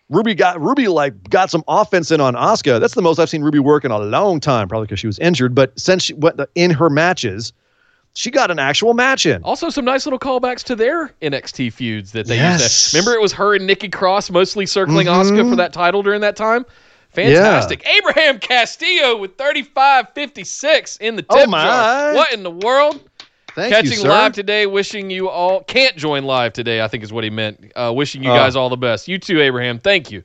S4: Ruby got Ruby like got some offense in on Asuka. That's the most I've seen Ruby work in a long time, probably because she was injured. But since she went in her matches, she got an actual match in.
S3: Also, some nice little callbacks to their NXT feuds that they used to. Remember, it was her and Nikki Cross mostly circling
S4: Mhm.
S3: For that title during that time. Fantastic. Abraham Castillo with 35-56 in the tip
S4: Oh,
S3: jar. What in the world?
S4: Thank
S3: Catching
S4: you,
S3: live today, wishing you all can't join live today. I think is what he meant. Uh, wishing you
S4: Oh.
S3: guys all the best. You too, Abraham. Thank you,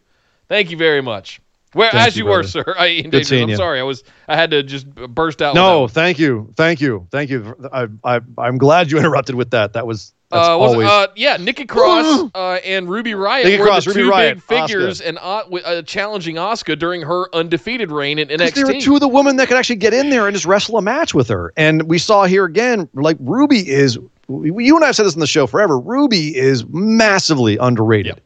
S3: thank you very much. Where
S4: Thank
S3: as
S4: you,
S3: you, were, sir. I,
S4: Good
S3: Dangerous,
S4: seeing
S3: I'm
S4: you.
S3: sorry. I was I had to just burst out.
S4: No, thank you, thank you, thank you. I, I, I'm glad you interrupted with that. That was
S3: uh, was
S4: always
S3: uh, yeah, Nikki Cross uh, and Ruby Riot
S4: Nikki
S3: were
S4: Cross,
S3: the
S4: Ruby
S3: two
S4: Riot,
S3: big figures and uh, challenging Asuka during her undefeated reign in NXT.
S4: there were two of the women that could actually get in there and just wrestle a match with her. And we saw here again, like Ruby is. You and I have said this in the show forever. Ruby is massively underrated
S3: Yep.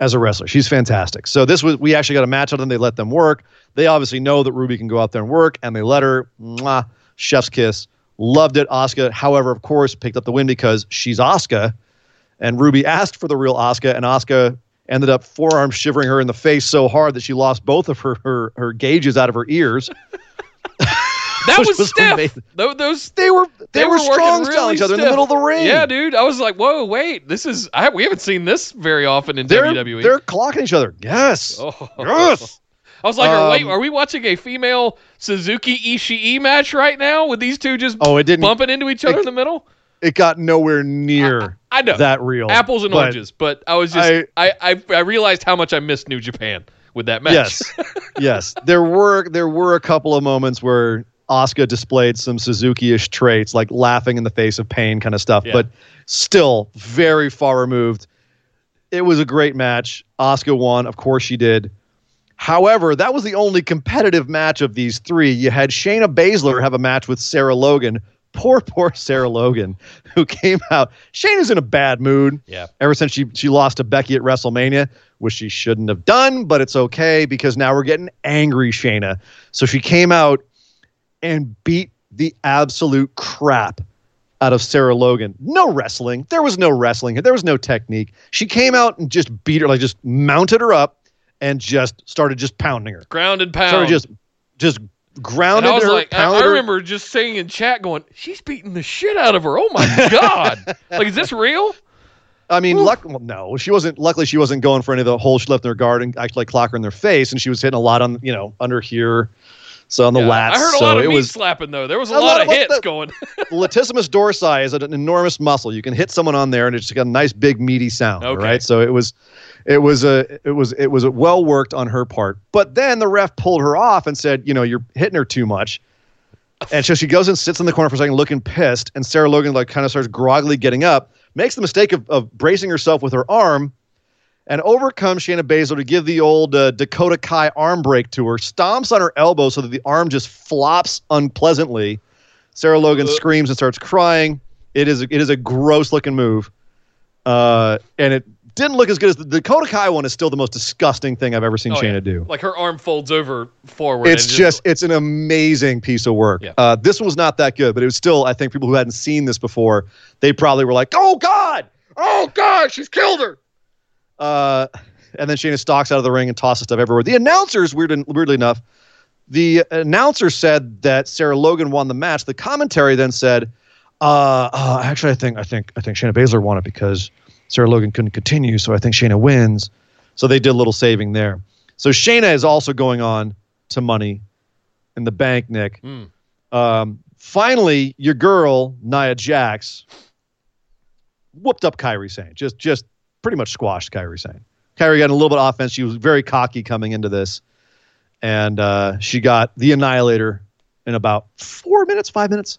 S4: as a wrestler. She's fantastic. So this was we actually got a match out of them. They let them work. They obviously know that Ruby can go out there and work, and they let her. Mwah, chef's kiss. Loved it. Asuka, however, of course, picked up the win because she's Asuka, and Ruby asked for the real Asuka, and Asuka ended up forearm shivering her in the face so hard that she lost both of her her, her gauges out of her ears.
S3: that was,
S4: was
S3: stiff.
S4: amazing.
S3: Those
S4: They were they,
S3: They
S4: were,
S3: were
S4: strong
S3: really
S4: each other in the middle of the ring.
S3: Yeah, dude. I was like, whoa, wait. This is I, we haven't seen this very often in
S4: they're
S3: WWE.
S4: they're clocking each other. Yes,
S3: Oh.
S4: yes.
S3: I was like, are, wait,
S4: Um,
S3: are we watching a female Suzuki Ishii match right now with these two just
S4: Oh, it didn't.
S3: bumping into each other in the middle?
S4: It got nowhere near
S3: I know.
S4: that real.
S3: Apples and
S4: but
S3: oranges, but I was just I, I, I realized how much I missed New Japan with that match.
S4: Yes, yes. There were there were a couple of moments where Asuka displayed some Suzuki-ish traits, like laughing in the face of pain, kind of stuff.
S3: Yeah.
S4: But still, very far removed. It was a great match. Asuka won, of course she did. However, that was the only competitive match of these three. You had Shayna Baszler have a match with Sarah Logan. Poor, poor Sarah Logan, who came out. Shayna's in a bad mood
S3: Yeah.
S4: ever since she she lost to Becky at WrestleMania. which she shouldn't have done, but it's okay because now we're getting angry Shayna. So she came out and beat the absolute crap out of Sarah Logan. No wrestling. There was no wrestling. There was no technique. She came out and just beat her, like just mounted her up and just started just pounding her.
S3: Ground and pound.
S4: Started just just
S3: and
S4: grounded
S3: I was
S4: her.
S3: like, I, I remember just saying in chat, going, "She's beating the shit out of her." Oh my god! like, is this real?
S4: I mean,
S3: Oof.
S4: luck. Well, no, she wasn't. Luckily, she wasn't going for any of the holes she left in her guard and actually like, clock her in their face, and she was hitting a lot on, you know, under here, so on the
S3: Yeah.
S4: lats.
S3: I heard a
S4: so
S3: lot of
S4: it
S3: meat
S4: was
S3: slapping though. There was a,
S4: A
S3: lot,
S4: lot
S3: of
S4: of-
S3: hits
S4: the-
S3: going.
S4: latissimus dorsi is an enormous muscle. You can hit someone on there, and it's got a nice big meaty sound.
S3: Okay.
S4: Right. So it was, it was a, it was, it was well worked on her part. But then the ref pulled her off and said, you know, you're hitting her too much. And so she goes and sits in the corner for a second, looking pissed. And Sarah Logan like kind of starts groggily getting up, makes the mistake of, of bracing herself with her arm, and overcomes Shayna Baszler to give the old uh, Dakota Kai arm break to her. Stomps on her elbow so that the arm just flops unpleasantly. Sarah Logan
S3: Ugh.
S4: screams and starts crying. It is a, it is a gross looking move, uh, and it didn't look as good as the Dakota Kai one. Is still the most disgusting thing I've ever seen
S3: Oh,
S4: Shayna
S3: yeah.
S4: do.
S3: Like her arm folds over forward.
S4: It's
S3: and
S4: just it's an amazing piece of work.
S3: Yeah.
S4: Uh, this one was not that good, but it was still I think people who hadn't seen this before they probably were like, "Oh God, oh God, she's killed her." Uh, and then Shayna stalks out of the ring and tosses stuff everywhere. The announcers, weird, weirdly enough, the announcer said that Sarah Logan won the match. The commentary then said, uh, uh, "Actually, I think I think I think Shayna Baszler won it because Sarah Logan couldn't continue, so I think Shayna wins." So they did a little saving there. So Shayna is also going on to Money in the Bank, Nick.
S3: Mm.
S4: Um, finally, your girl Nia Jax whooped up Kairi Sane. Just just pretty much squashed Kairi Sane. Kairi got a little bit of offense. She was very cocky coming into this, and uh, she got the Annihilator in about four minutes, five minutes.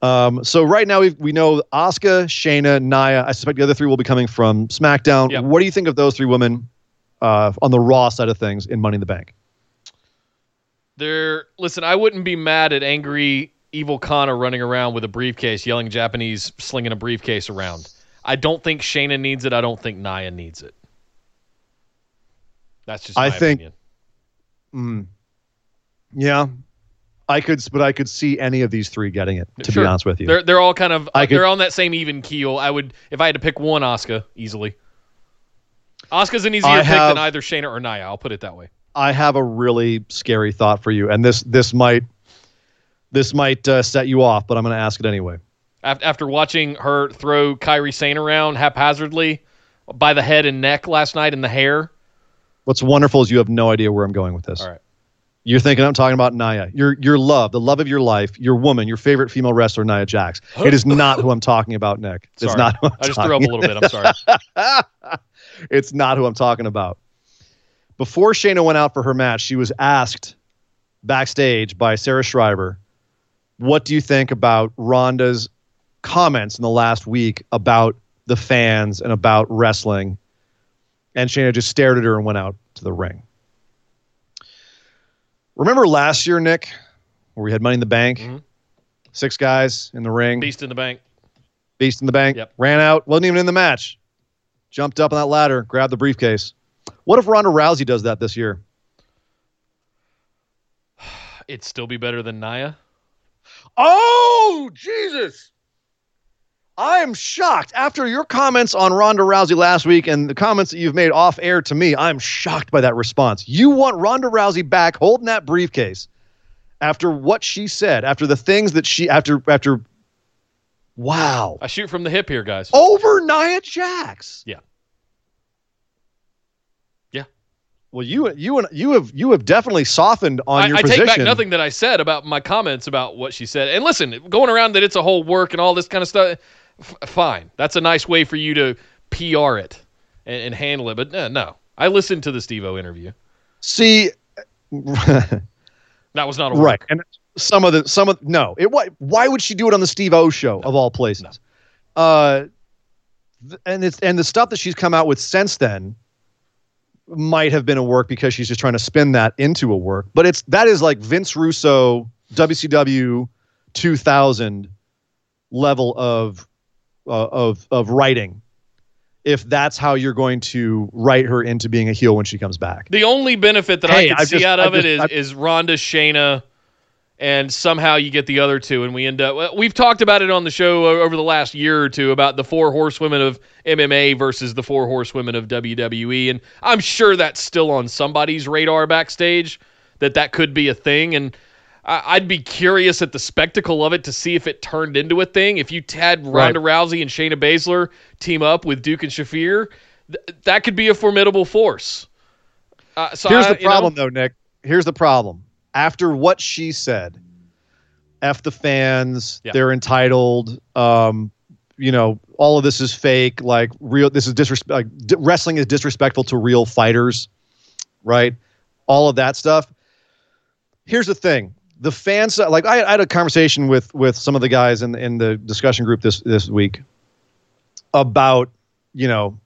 S4: Um, so right now we we know Asuka, Shayna, Nia. I suspect the other three will be coming from SmackDown.
S3: Yep.
S4: What do you think of those three women uh, on the Raw side of things in Money in the Bank?
S3: There, listen, I wouldn't be mad at angry evil Kana running around with a briefcase, yelling Japanese, slinging a briefcase around. I don't think Shayna needs it. I don't think Nia needs it. That's just my
S4: I think-
S3: opinion.
S4: Mm. Yeah, I could, but I could see any of these three getting it. To
S3: Sure.
S4: be honest with you,
S3: They're they're all kind of
S4: I could-
S3: they're on that same even keel. I would if I had to pick one Asuka easily. Asuka's an easier
S4: I
S3: pick
S4: have-
S3: than either Shayna or Nia. I'll put it that way.
S4: I have a really scary thought for you, and this this might this might uh, set you off, but I'm going to ask it anyway.
S3: After, after watching her throw Kairi Sane around haphazardly by the head and neck last night and the hair.
S4: What's wonderful is you have no idea where I'm going with this.
S3: All right.
S4: You're thinking I'm talking about Nia. Your your love, the love of your life, your woman, your favorite female wrestler, Nia Jax. It is not who I'm talking about, Nick. It's
S3: Sorry.
S4: not. Who I'm
S3: I just threw up a little bit. I'm sorry.
S4: it's not who I'm talking about. Before Shayna went out for her match, she was asked backstage by Sarah Schreiber, "What do you think about Ronda's comments in the last week about the fans and about wrestling?" And Shayna just stared at her and went out to the ring. Remember last year, Nick, where we had Money in the Bank,
S3: Mhm.
S4: six guys in the ring,
S3: Beast in the bank.
S4: Beast in the Bank,
S3: Yep.
S4: ran out, wasn't even in the match, jumped up on that ladder, grabbed the briefcase. What if Ronda Rousey does that this year?
S3: It'd still be better than Nia.
S4: Oh, Jesus. I am shocked. After your comments on Ronda Rousey last week and the comments that you've made off air to me, I'm shocked by that response. You want Ronda Rousey back holding that briefcase after what she said, after the things that she, after, after, wow.
S3: I shoot from the hip here, guys.
S4: Over Nia Jax.
S3: Yeah. Yeah.
S4: Well, you you and you have you have definitely softened on
S3: I,
S4: your
S3: I
S4: position.
S3: take back nothing that I said about my comments about what she said. And listen, going around that it's a whole work and all this kind of stuff, f- fine. That's a nice way for you to PR it and, and handle it. But uh, no, I listened to the Steve-O interview.
S4: See,
S3: That was not a
S4: right,
S3: work.
S4: and some of the some of no, it why why would she do it on the Steve O show of all places? Uh, th- and it's and the stuff that she's come out with since then might have been a work because she's just trying to spin that into a work. But it's that is like Vince Russo WCW 2000 level of uh, of of writing. if that's how you're going to write her into being a heel when she comes back.
S3: The only benefit that
S4: Hey,
S3: I
S4: can
S3: see
S4: just-
S3: out of
S4: I've
S3: it is
S4: I've-
S3: is Ronda, Shayna, and somehow you get the other two, and we end up. We've talked about it on the show over the last year or two about the four horsewomen of MMA versus the four horsewomen of WWE, and I'm sure that's still on somebody's radar backstage that that could be a thing, and. I'd be curious at the spectacle of it to see if it turned into a thing. If you had Ronda Rousey and Shayna Baszler team up with Duke and Shafir, th- that could be a formidable force. Uh, so
S4: Here's
S3: I-
S4: the
S3: you know-
S4: problem, though, Nick. Here's the problem. After what she said, F the fans,
S3: Yeah.
S4: they're entitled. Um, you know, all of this is fake. Like real, this is disrespect. Like d- wrestling is disrespectful to real fighters, right? All of that stuff. Here's the thing: the fans, like I, I had a conversation with with some of the guys in in the discussion group this this week about you know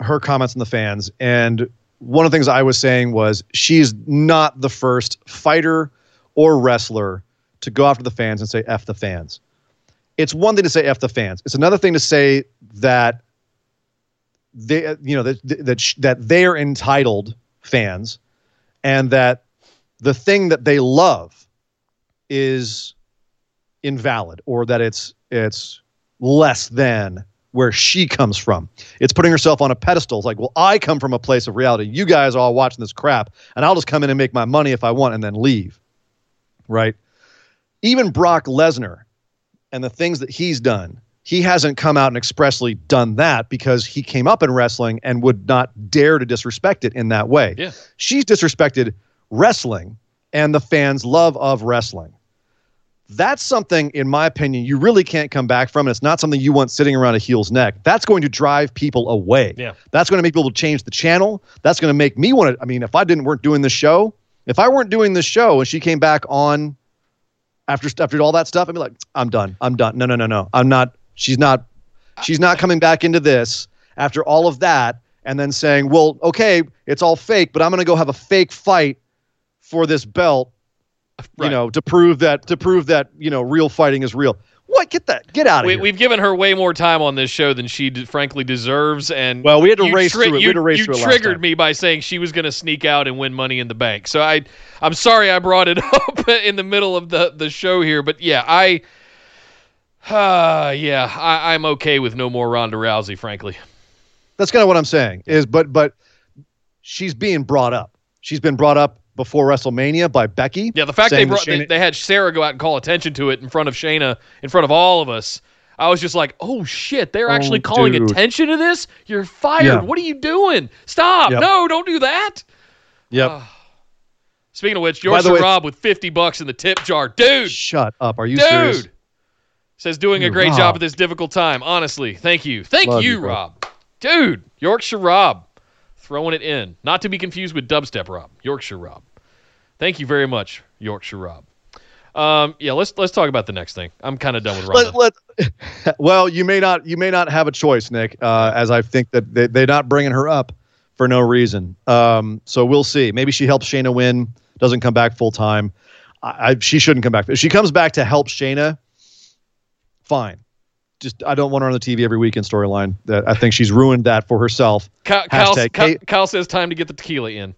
S4: her comments on the fans and one of the things I was saying was she's not the first fighter or wrestler to go after the fans and say F the fans. It's one thing to say F the fans. It's another thing to say that they, you know, that that that they're entitled fans, and that the thing that they love is invalid, or that it's it's less than where she comes from. It's putting herself on a pedestal. It's like, well, I come from a place of reality. You guys are all watching this crap, and I'll just come in and make my money if I want and then leave. Right? Even Brock Lesnar and the things that he's done, he hasn't come out and expressly done that because he came up in wrestling and would not dare to disrespect it in that way.
S3: Yeah.
S4: She's disrespected wrestling and the fans' love of wrestling that's something, in my opinion, you really can't come back from. And it's not something you want sitting around a heel's neck. That's going to drive people away.
S3: Yeah.
S4: That's going to make people change the channel. That's going to make me want to. I mean, if I didn't weren't doing the show, if I weren't doing the show and she came back on after after all that stuff, I'd be like, I'm done. I'm done. No, no, no, no. I'm not. She's not. She's not coming back into this after all of that, and then saying, well, okay, it's all fake, but I'm going to go have a fake fight for this belt
S3: Right.
S4: you know, to prove that to prove that you know real fighting is real. What? Get that? Get out of
S3: We,
S4: here.
S3: we've given her way more time on this show than she d- frankly deserves, and
S4: Well, we had to race through it. We
S3: You,
S4: had to race
S3: you
S4: through it
S3: triggered me by saying she was going to sneak out and win Money in the Bank. So I, I'm sorry I brought it up in the middle of the the show here, but yeah, I, uh, yeah, I, I'm okay with no more Ronda Rousey, frankly.
S4: That's kind of what I'm saying. Is but but she's being brought up. She's been brought up before WrestleMania by Becky.
S3: Yeah, the fact they brought they,
S4: Shayna-
S3: they had Sarah go out and call attention to it in front of Shayna, in front of all of us. I was just like, "Oh shit, they're oh, actually
S4: Oh,
S3: calling
S4: dude.
S3: attention to this. You're fired.
S4: Yeah.
S3: What are you doing? Stop!
S4: Yep.
S3: No, don't do that."
S4: Yep. Ah.
S3: Speaking of which, George Rob with 50 bucks in the tip jar. Dude,
S4: Shut up. Are you
S3: dude.
S4: serious?
S3: Says doing a great
S4: Rob.
S3: job at this difficult time. Honestly, thank you. Thank
S4: Love
S3: you,
S4: you.
S3: Rob. Dude, Yorkshire Rob. Throwing it in. Not to be confused with Dubstep Rob. Yorkshire Rob. Thank you very much, Yorkshire Rob. Um, yeah, let's let's talk about the next thing. I'm kind of done with Ronda.
S4: Let, let, well, you may not you may not have a choice, Nick, uh, as I think that they, they're not bringing her up for no reason. Um, so we'll see. Maybe she helps Shayna win, doesn't come back full time. I, I, she shouldn't come back. If she comes back to help Shayna, fine. Just I don't want her on the TV every weekend storyline. That I think she's ruined that for herself.
S3: Kyle, Kyle, Kyle, Kyle says time to get the tequila in.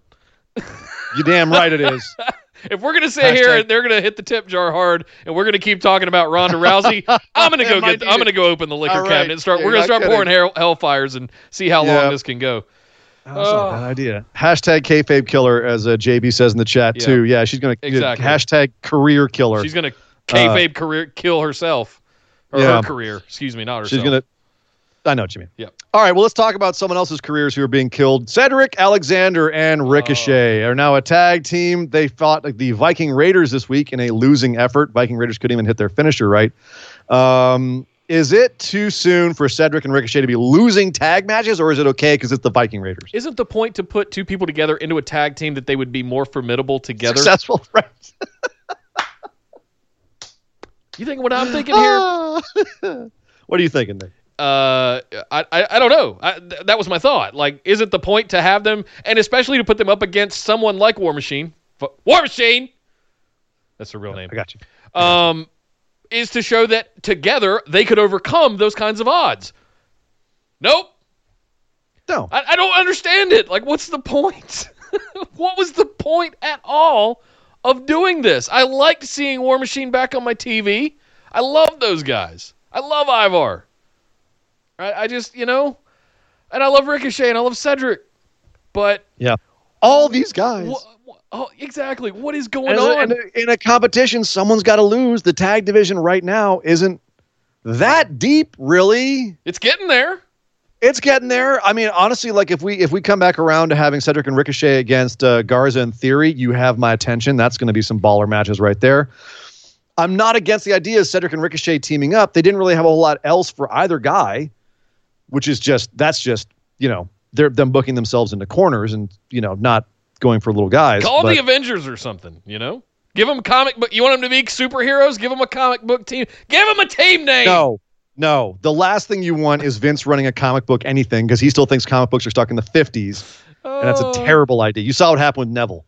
S4: You damn right it is.
S3: If we're gonna sit here and they're gonna hit the tip jar hard, and we're gonna keep talking about Ronda Rousey, I'm gonna go get.
S4: need
S3: I'm gonna go open the liquor
S4: All right.
S3: cabinet and start.
S4: Yeah,
S3: we're gonna start
S4: not
S3: pouring hell, hellfires and see how
S4: Yeah.
S3: long this can go.
S4: That's not a bad idea. Hashtag kayfabe killer, as uh, JB says in the chat
S3: Yeah.
S4: too. Yeah, she's gonna
S3: Exactly.
S4: hashtag career killer.
S3: She's gonna kayfabe career kill herself, or
S4: Uh, Yeah.
S3: her career. Excuse me, not herself.
S4: She's gonna. I know what you mean.
S3: Yeah.
S4: All right. Well, let's talk about someone else's careers who are being killed. Cedric Alexander and Ricochet are now a tag team. They fought like, the Viking Raiders this week in a losing effort. Viking Raiders couldn't even hit their finisher right. Um, is it too soon for Cedric and Ricochet to be losing tag matches, or is it okay because it's the Viking Raiders?
S3: Isn't the point to put two people together into a tag team that they would be more formidable together?
S4: Successful, right?
S3: You think what I'm thinking here?
S4: what are you thinking, Nick?
S3: Uh, I, I, I don't know. I, th- that was my thought. Like, is it the point to have them, and especially to put them up against someone like War Machine? F- War Machine. That's her real name.
S4: I got you.
S3: Um, is to show that together they could overcome those kinds of odds. Nope.
S4: No.
S3: I, I don't understand it. Like, what's the point? what was the point at all of doing this? I liked seeing War Machine back on my TV. I love those guys. I love Ivar. I, I just, you know, and I love Ricochet and I love Cedric. But
S4: Yeah. All these guys.
S3: wha- wha- oh, exactly. What is going
S4: And
S3: on?
S4: in a- in a competition, someone's got to lose. The tag division right now isn't that deep, really.
S3: it's getting there.
S4: It's getting there. I mean, honestly, like if we if we come back around to having Cedric and Ricochet against uh, Garza and Theory, you have my attention. That's going to be some baller matches right there. I'm not against the idea of Cedric and Ricochet teaming up. They didn't really have a whole lot else for either guy, which is just that's just you know they're them booking themselves into corners and you know not going for little guys.
S3: Call
S4: but-
S3: the Avengers or something, you know? Give them comic book. You want them to be superheroes? Give them a comic book team. Give them a team name.
S4: No, no. The last thing you want is Vince running a comic book anything because he still thinks comic books are stuck in the 50s. And that's a
S3: Oh.
S4: terrible idea. You saw what happened with Neville.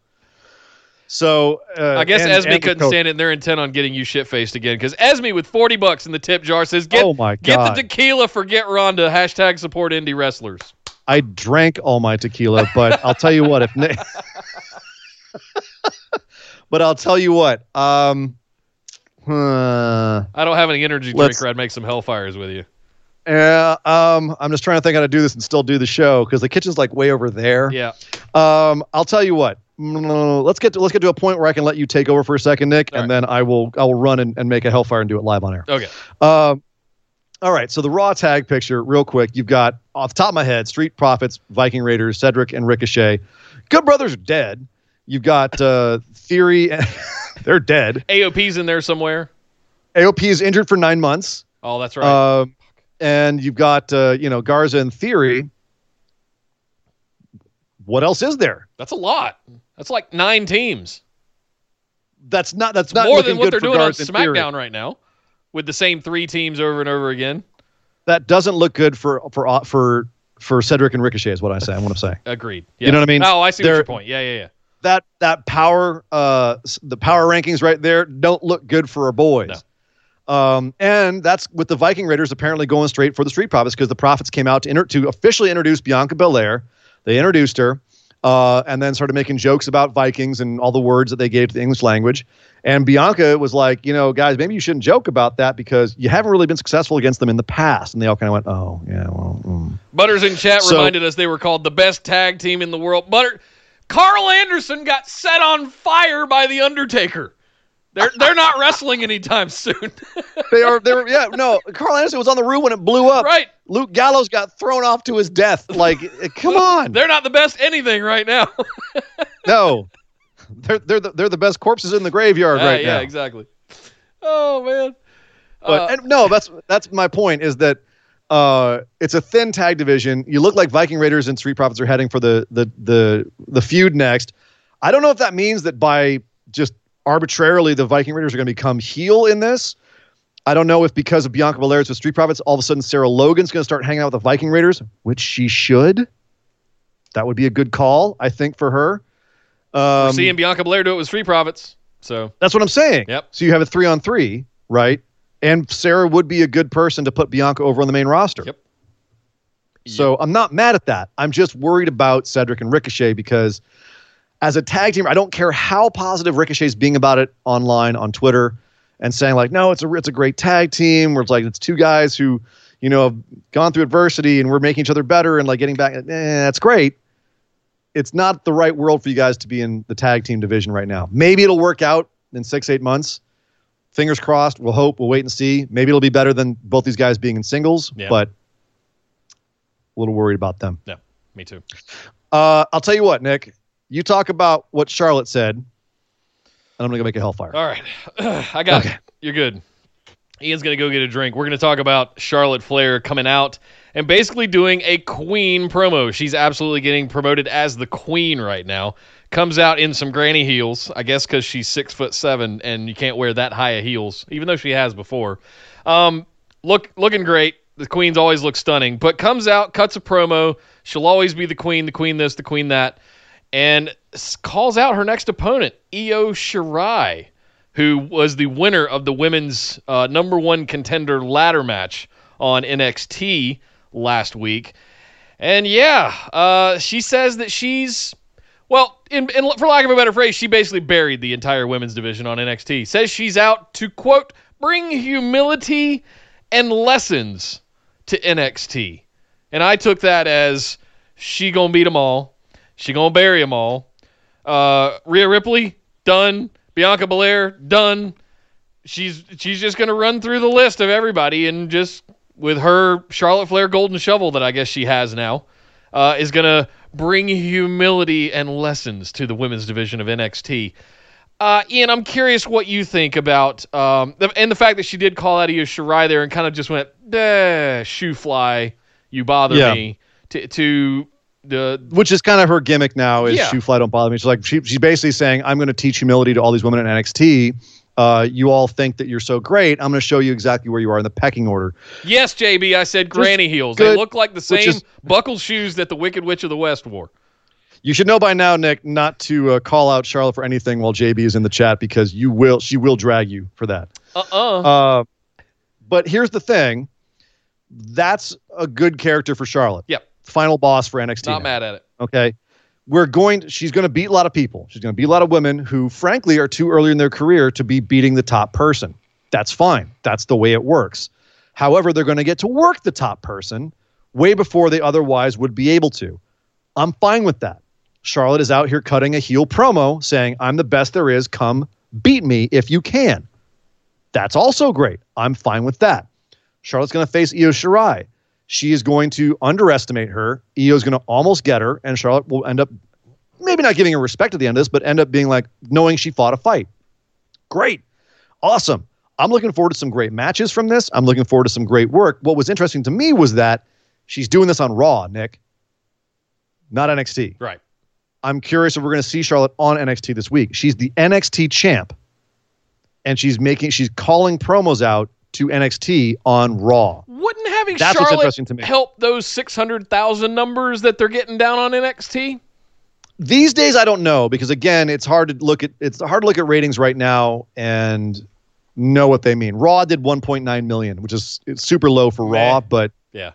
S4: So uh,
S3: I guess
S4: and-
S3: Esme
S4: and
S3: couldn't stand it, and they're intent on getting you shit faced again. Because Esme with forty bucks in the tip jar says, "Get,
S4: Oh my
S3: get the tequila, forget Ronda." Hashtag support indie wrestlers.
S4: I drank all my tequila, but I'll tell you what. If Nick, but I'll tell you what. Um, uh,
S3: I don't have any energy drink, or I'd make some hellfires with you.
S4: Yeah, um, I'm just trying to think how to do this and still do the show because the kitchen's like way over there.
S3: Yeah,
S4: Um, I'll tell you what. Let's get to let's get to a point where I can let you take over for a second, Nick,
S3: All
S4: and then I will I will run and, and make a hellfire and do it live on air.
S3: okay.
S4: Um, all right. So the Raw tag picture, real quick. You've got off the top of my head, Street Profits, Viking Raiders, Cedric and Ricochet. Good Brothers are dead. You've got uh, Theory. they're dead.
S3: AOP's in there somewhere.
S4: AOP is injured for nine months.
S3: Oh, that's right.
S4: Um, and you've got uh, you know Garza in Theory. What else is there?
S3: that's a lot. That's like nine teams.
S4: That's not. That's not
S3: More than what they're doing on
S4: Garza Theory.
S3: SmackDown right now, with the same three teams over and over again.
S4: That doesn't look good for for uh, for for Cedric and Ricochet. Is what I say. I want to say.
S3: Agreed.
S4: You know what I mean?
S3: Oh, I see what your point. Yeah, yeah, yeah.
S4: that that power uh the power rankings right there don't look good for our boys. Um, and that's with the Viking Raiders apparently going straight for the Street Profits because the Profits came out to inter- to officially introduce Bianca Belair. They introduced her, uh, and then started making jokes about Vikings and all the words that they gave to the English language. And Bianca was like, you know, guys, maybe you shouldn't joke about that because you haven't really been successful against them in the past. And they all kind of went, oh, yeah, well, mm.
S3: Butters in chat
S4: So-
S3: reminded us they were called the best tag team in the world. Butter, Karl Anderson got set on fire by the Undertaker. They're they're not wrestling anytime soon,
S4: they are, They're yeah, no, Karl Anderson was on the roof when it blew up.
S3: right?
S4: Luke Gallows got thrown off to his death. Like, eh, come on.
S3: They're not the best anything right now.
S4: no. They're, they're, the, they're the best corpses in the graveyard
S3: Ah,
S4: right
S3: yeah,
S4: now.
S3: Yeah, exactly. Oh man.
S4: But
S3: Uh,
S4: and no, that's that's my point is that uh, it's a thin tag division. You look like Viking Raiders and Street Profits are heading for the the the the feud next. I don't know if that means that by just arbitrarily the Viking Raiders are going to become heel in this. I don't know if because of Bianca Belair's with Street Profits, all of a sudden Sarah Logan's going to start hanging out with the Viking Raiders, which she should. That would be a good call, I think, for her.
S3: we're
S4: Um,
S3: seeing Bianca Belair do it with Street Profits. So
S4: that's what I'm saying.
S3: Yep.
S4: So you have a three on three, right? And Sarah would be a good person to put Bianca over on the main roster.
S3: Yep.
S4: So I'm not mad at that. I'm just worried about Cedric and Ricochet because as a tag team, I don't care how positive Ricochet's being about it online on Twitter and saying like, no, it's a it's a great tag team where it's like it's two guys who, you know, have gone through adversity and we're making each other better and like getting back. Eh, that's great. It's not the right world for you guys to be in the tag team division right now. Maybe it'll work out in six, eight months. Fingers crossed. We'll hope. We'll wait and see. Maybe it'll be better than both these guys being in singles,
S3: Yeah.
S4: but a little worried about them.
S3: yeah, me too.
S4: Uh, I'll tell you what, Nick. You talk about what Charlotte said, and I'm gonna go make a hellfire.
S3: All right. I got
S4: Okay.
S3: it. You're good. Ian's going to go get a drink. We're going to talk about Charlotte Flair coming out and basically doing a queen promo. She's absolutely getting promoted as the queen right now. Comes out in some granny heels, I guess because she's six foot seven and you can't wear that high of heels, even though she has before. Um, look, looking great. The queen's always look stunning, but comes out, cuts a promo. She'll always be the queen, the queen this, the queen that, and calls out her next opponent, Io Shirai who was the winner of the women's uh, number one contender ladder match on NXT last week. And yeah, uh, she says that she's well, in, in, for lack of a better phrase, she basically buried the entire women's division on NXT. Says she's out to quote bring humility and lessons to NXT, and I took that as she gonna beat them all, she gonna bury them all. Uh, Rhea Ripley done, Bianca Belair done. She's she's just gonna run through the list of everybody and just with her Charlotte Flair golden shovel that I guess she has now, uh, is going to bring humility and lessons to the women's division of NXT. Uh, Ian, I'm curious what you think about, um, the, and the fact that she did call out Io Shirai there and kind of just went, shoe fly, you bother
S4: Yeah.
S3: me, to, to the
S4: which is kind of her gimmick now is
S3: Yeah.
S4: shoe fly don't bother me. She's like she, she's basically saying I'm going to teach humility to all these women in NXT. Uh, you all think that you're so great. I'm going to show you exactly where you are in the pecking order.
S3: yes, JB, I said granny heels. They look like the same
S4: is-
S3: buckled shoes that the Wicked Witch of the West wore.
S4: You should know by now, Nick, not to uh, call out Charlotte for anything while JB is in the chat because you will. She will drag you for that.
S3: Uh-uh.
S4: Uh, but here's the thing: that's a good character for Charlotte.
S3: Yep.
S4: Final boss for NXT.
S3: Not
S4: now.
S3: mad at it.
S4: Okay. We're going she's going to beat a lot of people. She's going to beat a lot of women who frankly are too early in their career to be beating the top person. That's fine. That's the way it works. However, they're going to get to work the top person way before they otherwise would be able to. I'm fine with that. Charlotte is out here cutting a heel promo saying, "I'm the best there is. Come beat me if you can." That's also great. I'm fine with that. Charlotte's going to face Io Shirai. She is going to underestimate her. Io's going to almost get her, and Charlotte will end up maybe not giving her respect at the end of this, but end up being like knowing she fought a fight. Great. Awesome. I'm looking forward to some great matches from this. I'm looking forward to some great work. What was interesting to me was that she's doing this on Raw, Nick, not NXT.
S3: Right.
S4: I'm curious if we're going to see Charlotte on NXT this week. She's the NXT champ, and she's making she's calling promos out to NXT on Raw.
S3: Having
S4: That's
S3: Charlotte
S4: interesting to me.
S3: help those 600,000 numbers that they're getting down on NXT?
S4: These days, I don't know because again, it's hard to look at it's hard to look at ratings right now and know what they mean. Raw did 1.9 million, which is super low for Raw,
S3: Meh.
S4: but
S3: Yeah.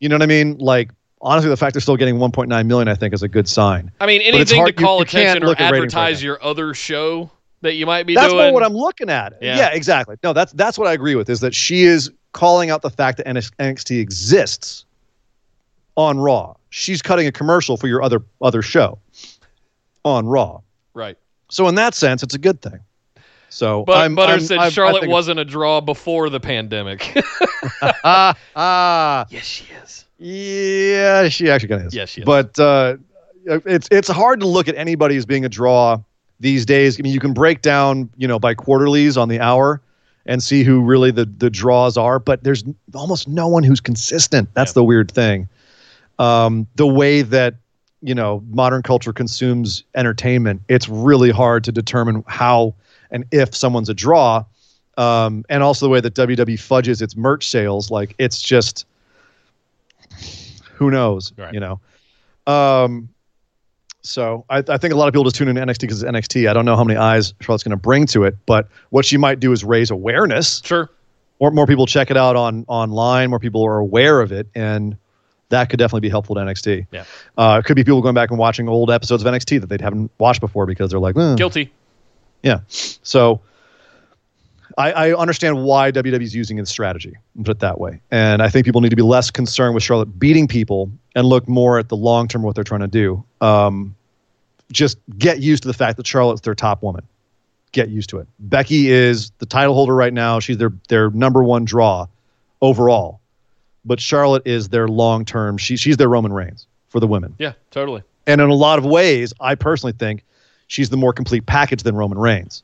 S4: you know what I mean. Like honestly, the fact they're still getting 1.9 million, I think, is a good sign.
S3: I mean, anything
S4: hard-
S3: to call
S4: you- you
S3: attention or
S4: look at ratings right
S3: advertise your other show that you might be
S4: That's
S3: doing.
S4: more what I'm looking at.
S3: Yeah.
S4: Yeah. exactly. No, that's that's what I agree with. Is that she is calling out the fact that NXT exists on Raw. She's cutting a commercial for your other other show on Raw.
S3: right.
S4: So in that sense, it's a good thing. So
S3: But
S4: I'm,
S3: Butter
S4: I'm-
S3: said
S4: I'm-
S3: Charlotte wasn't a draw before the pandemic.
S4: ah ah
S3: yes, she is.
S4: yeah she actually kind of is.
S3: Yes, she is.
S4: But uh, it's it's hard to look at anybody as being a draw these days. I mean, you can break down you know by quarterlies on the hour and see who really the the draws are, but there's almost no one who's consistent. That's
S3: Yeah.
S4: the weird thing. Um, the way that you know modern culture consumes entertainment, it's really hard to determine how and if someone's a draw. Um, and also the way that WWE fudges its merch sales, like it's just who knows,
S3: Right.
S4: you know. Um, so I, I think a lot of people just tune into NXT because it's NXT. I don't know how many eyes Charlotte's going to bring to it, but what she might do is raise awareness.
S3: Sure.
S4: More more people check it out on online. More people are aware of it, and that could definitely be helpful to NXT.
S3: Yeah.
S4: Uh, it could be people going back and watching old episodes of NXT that they haven't watched before because they're like, "Eh."
S3: Guilty.
S4: Yeah. So I, I understand why WWE's using its strategy, put it that way. And I think people need to be less concerned with Charlotte beating people and look more at the long term what they're trying to do. Um, just get used to the fact that Charlotte's their top woman. Get used to it. Becky is the title holder right now. She's their their number one draw overall. But Charlotte is their long term. She, she's their Roman Reigns for the women.
S3: Yeah, totally.
S4: And in a lot of ways, I personally think she's the more complete package than Roman Reigns.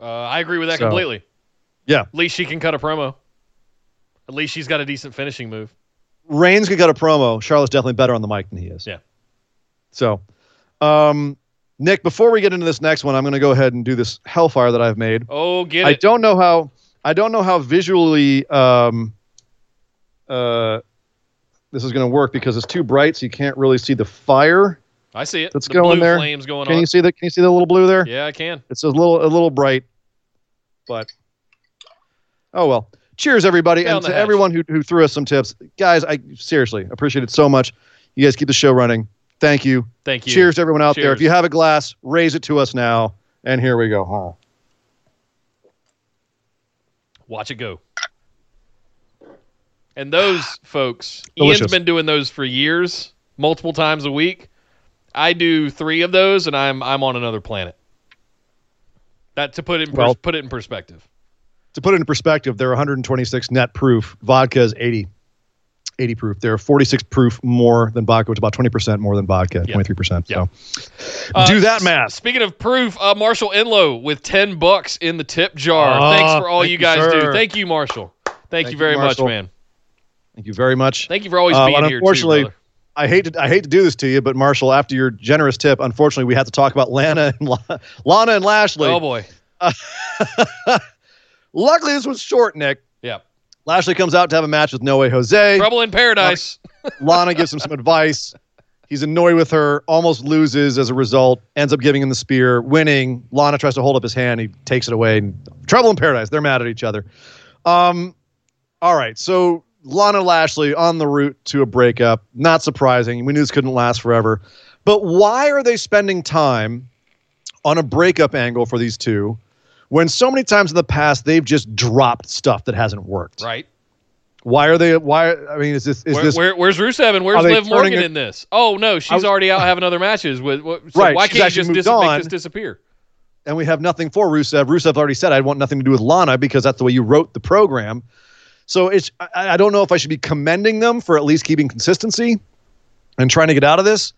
S3: Uh, I agree with that
S4: So-
S3: completely.
S4: Yeah.
S3: At least she can cut a promo. At least she's got a decent finishing move.
S4: Reigns could cut a promo. Charlotte's definitely better on the mic than he is.
S3: Yeah.
S4: So, um, Nick, before we get into this next one, I'm going to go ahead and do this Hellfire that I've made.
S3: Oh, get
S4: I
S3: it.
S4: don't know how. I don't know how visually um, uh, this is going to work because it's too bright, so you can't really see the fire.
S3: I see it.
S4: Let's
S3: the
S4: go in there.
S3: flames going
S4: Can
S3: on.
S4: you see the? Can you see the little blue there?
S3: yeah, I can.
S4: It's a little a little bright, but oh well. cheers, everybody,
S3: Down
S4: and to
S3: hatch.
S4: everyone who, who threw us some tips, guys. I seriously appreciate it so much. You guys keep the show running. Thank you.
S3: Thank you.
S4: Cheers to everyone out there. If you have a glass, raise it to us now. And here we go. Huh.
S3: Watch it go. And those folks,
S4: Delicious.
S3: Ian's been doing those for years, multiple times a week. I do three of those, and I'm I'm on another planet. That to put it in pers-
S4: Well-
S3: put it in perspective.
S4: To put it in perspective, they're 126 net proof. Vodka is 80. 80 proof. They're 46 proof more than vodka, which is about 20% more than vodka,
S3: Yeah.
S4: 23%.
S3: Yeah.
S4: So
S3: Uh,
S4: do that math.
S3: Speaking of proof, uh, Marshall Enlow with ten bucks in the tip jar.
S4: Ah,
S3: Thanks for all
S4: thank
S3: you
S4: you,
S3: guys do. Thank you, Marshall. Thank,
S4: Thank
S3: you
S4: you,
S3: very much, man.
S4: Thank you very much.
S3: Thank you for always
S4: Uh,
S3: being here.
S4: unfortunately,
S3: too.
S4: I hate to I hate to do this to you, but Marshall, after your generous tip, unfortunately, we have to talk about Lana and La- Lana and Lashley.
S3: oh boy,
S4: Luckily, this was short, Nick.
S3: yeah,
S4: Lashley comes out to have a match with No Way Jose.
S3: trouble in paradise.
S4: Lana gives him some advice. He's annoyed with her, almost loses as a result, ends up giving him the spear, winning. Lana tries to hold up his hand. He takes it away. And trouble in paradise. They're mad at each other. Um, all right. So Lana Lashley on the route to a breakup. Not surprising. We knew this couldn't last forever. But why are they spending time on a breakup angle for these two when so many times in the past they've just dropped stuff that hasn't worked?
S3: right.
S4: Why are they? Why? I mean, is this is
S3: Where,
S4: this
S3: where, where's Rusev and where's Liv Morgan
S4: it-
S3: in this? Oh no, she's
S4: was-
S3: already out having other matches with. What, so
S4: Right,
S3: Why can't you just dis- make this disappear?
S4: and we have nothing for Rusev. Rusev already said I want nothing to do with Lana because that's the way you wrote the program. So it's I, I don't know if I should be commending them for at least keeping consistency and trying to get out of this,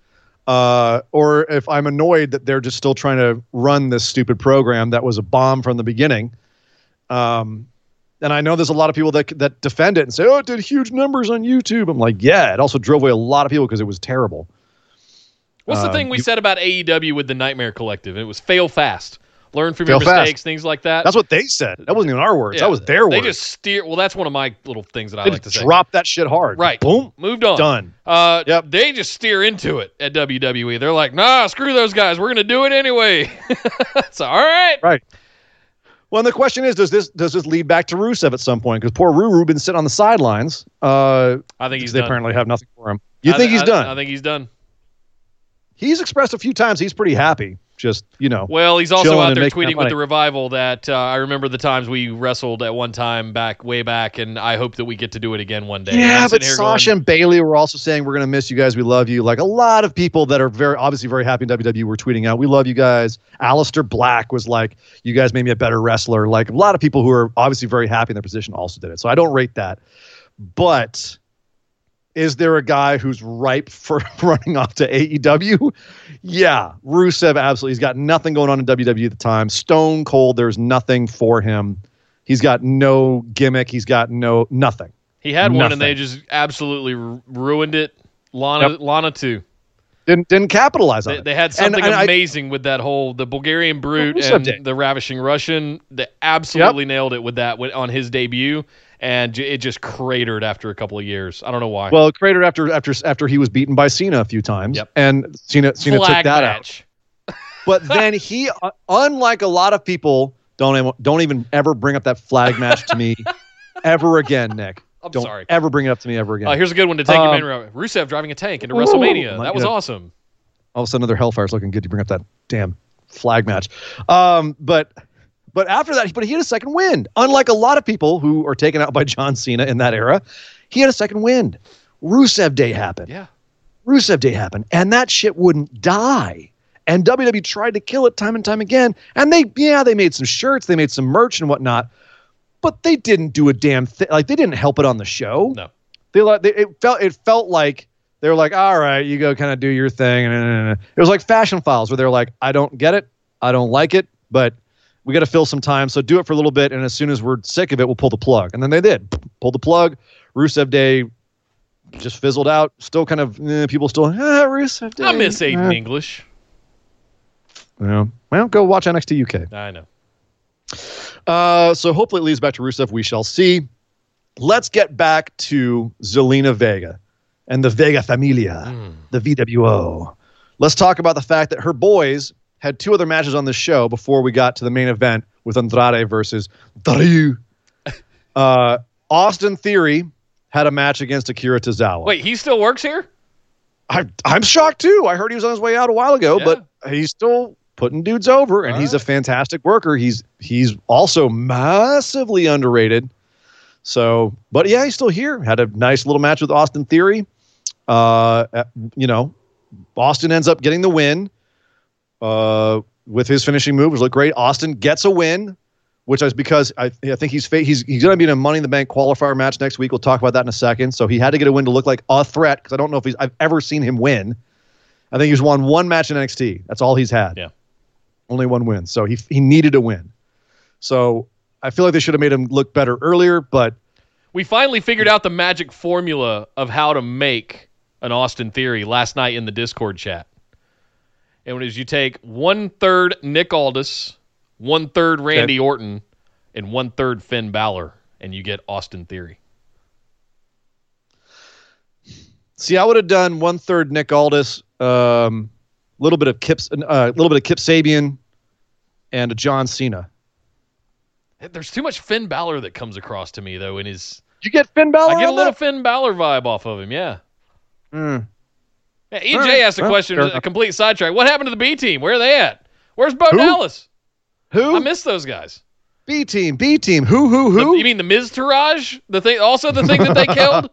S4: uh, or if I'm annoyed that they're just still trying to run this stupid program that was a bomb from the beginning. Um, and I know there's a lot of people that that defend it and say, "Oh, it did huge numbers on YouTube." I'm like, "Yeah, it also drove away a lot of people because it was terrible."
S3: What's the
S4: Um,
S3: thing we
S4: you-
S3: said about AEW with the Nightmare Collective? It was fail fast, learn from your
S4: Fail fast.
S3: mistakes, things like that.
S4: That's what they said. That wasn't even our words.
S3: Yeah,
S4: that was their
S3: They
S4: words.
S3: They just steer. Well, that's one of my little things that I
S4: They
S3: like to say.
S4: drop that shit hard.
S3: Right.
S4: Boom.
S3: Moved on.
S4: Done.
S3: Uh,
S4: Yep.
S3: They just steer into it at WWE. They're like, nah, screw those guys. We're gonna do it anyway. so all right.
S4: Right. Well, and the question is, does this does this lead back to Rusev at some point? Because poor Ruru been sitting on the sidelines. Uh,
S3: I think he's
S4: they
S3: done.
S4: apparently have nothing for him. You
S3: I
S4: think
S3: thi-
S4: he's
S3: I-
S4: done?
S3: I think he's done.
S4: he's expressed a few times he's pretty happy. Just you know,
S3: Well, he's also out there tweeting with the revival that uh, I remember the times we wrestled at one time back way back, and I hope that we get to do it again one day.
S4: Yeah. But Sasha
S3: going,
S4: and Bayley were also saying we're gonna miss you guys. We love you. Like a lot of people that are very obviously very happy in WWE were tweeting out, "We love you guys." Aleister Black was like, "You guys made me a better wrestler." Like a lot of people who are obviously very happy in their position also did it. So I don't rate that. But is there a guy who's ripe for running off to AEW? Yeah, Rusev absolutely. He's got nothing going on in WWE at the time. Stone Cold, there's nothing for him. He's got no gimmick. He's got no nothing.
S3: he had one, and they just absolutely ruined it. Lana, Lana too.
S4: Didn't didn't capitalize on
S3: They,
S4: it.
S3: they had something
S4: and I-
S3: amazing with that whole the Bulgarian brute and
S4: did.
S3: the ravishing Russian. They absolutely nailed it with that on his debut, and it just cratered after a couple of years. I don't know why.
S4: well, cratered after after after he was beaten by Cena a few times,
S3: Yep.
S4: and Cena Cena took
S3: Flag
S4: that out. But then he, uh, unlike a lot of people, don't don't even ever bring up that flag match to me ever again, Nick.
S3: I'm
S4: don't
S3: sorry.
S4: ever bring it up to me ever again.
S3: Uh, here's a good one to take
S4: Um,
S3: in. Rusev driving a tank into
S4: Ooh,
S3: WrestleMania. That was
S4: God.
S3: awesome.
S4: all of a sudden another Hellfire's looking good. You bring up that damn flag match. Um, but but after that, but he had a second wind. Unlike a lot of people who are taken out by John Cena in that era, he had a second wind. Rusev Day happened.
S3: Yeah.
S4: Rusev Day happened, and that shit wouldn't die. And WWE tried to kill it time and time again. And they, yeah, they made some shirts, they made some merch and whatnot, but they didn't do a damn thing. Like they didn't help it on the show.
S3: No.
S4: They like they, it felt it felt like they were like, all right, you go kind of do your thing. And it was like Fashion Files where they're like, I don't get it, I don't like it, but we got to fill some time, so do it for a little bit, and as soon as we're sick of it, we'll pull the plug. And then they did pull the plug. Rusev Day just fizzled out. Still kind of eh, people still ah, Rusev Day.
S3: I miss Aiden
S4: eh.
S3: English.
S4: Yeah. Well, go watch NXT UK.
S3: I know.
S4: Uh, so hopefully it leads back to Rusev. We shall see. Let's get back to Zelina Vega and the Vega Familia,
S3: Mm.
S4: the VWO. Let's talk about the fact that her boys had two other matches on this show before we got to the main event with Andrade versus Dario. Uh, Austin Theory had a match against Akira Tozawa.
S3: Wait, he still works here?
S4: I, I'm shocked too. I heard he was on his way out a while ago,
S3: Yeah.
S4: but he's still putting dudes over, and he's a fantastic worker. He's he's also massively underrated. So, but yeah, he's still here. Had a nice little match with Austin Theory. Uh, uh, you know, Austin ends up getting the win. Uh, with his finishing move, which looked great. Austin gets a win, which is because I, I think he's fa- he's he's going to be in a Money in the Bank qualifier match next week. We'll talk about that in a second. So he had to get a win to look like a threat because I don't know if he's I've ever seen him win. I think he's won one match in NXT. That's all he's had.
S3: Yeah.
S4: Only one win. So he he needed a win. So I feel like they should have made him look better earlier, but
S3: We finally figured out the magic formula of how to make an Austin Theory last night in the Discord chat. And it is you take one third Nick Aldis, one third Randy Orton, and one third Finn Balor, and you get Austin Theory.
S4: See, I would have done one third Nick Aldis, um, little bit of Kip, a uh, little bit of Kip Sabian, and a John Cena.
S3: There's too much Finn Balor that comes across to me though in his
S4: You get Finn Balor.
S3: I get a little
S4: that?
S3: Finn Balor vibe off of him, yeah.
S4: Mm.
S3: Yeah, EJ
S4: right.
S3: asked a
S4: Well,
S3: question, a complete sidetrack. What happened to the B team? Where are they at? Where's Bo
S4: Who?
S3: Dallas?
S4: Who?
S3: I miss those guys.
S4: B team. B team. Who? Who?
S3: The-
S4: Who?
S3: you mean the Miztourage? The thing, also the thing that they killed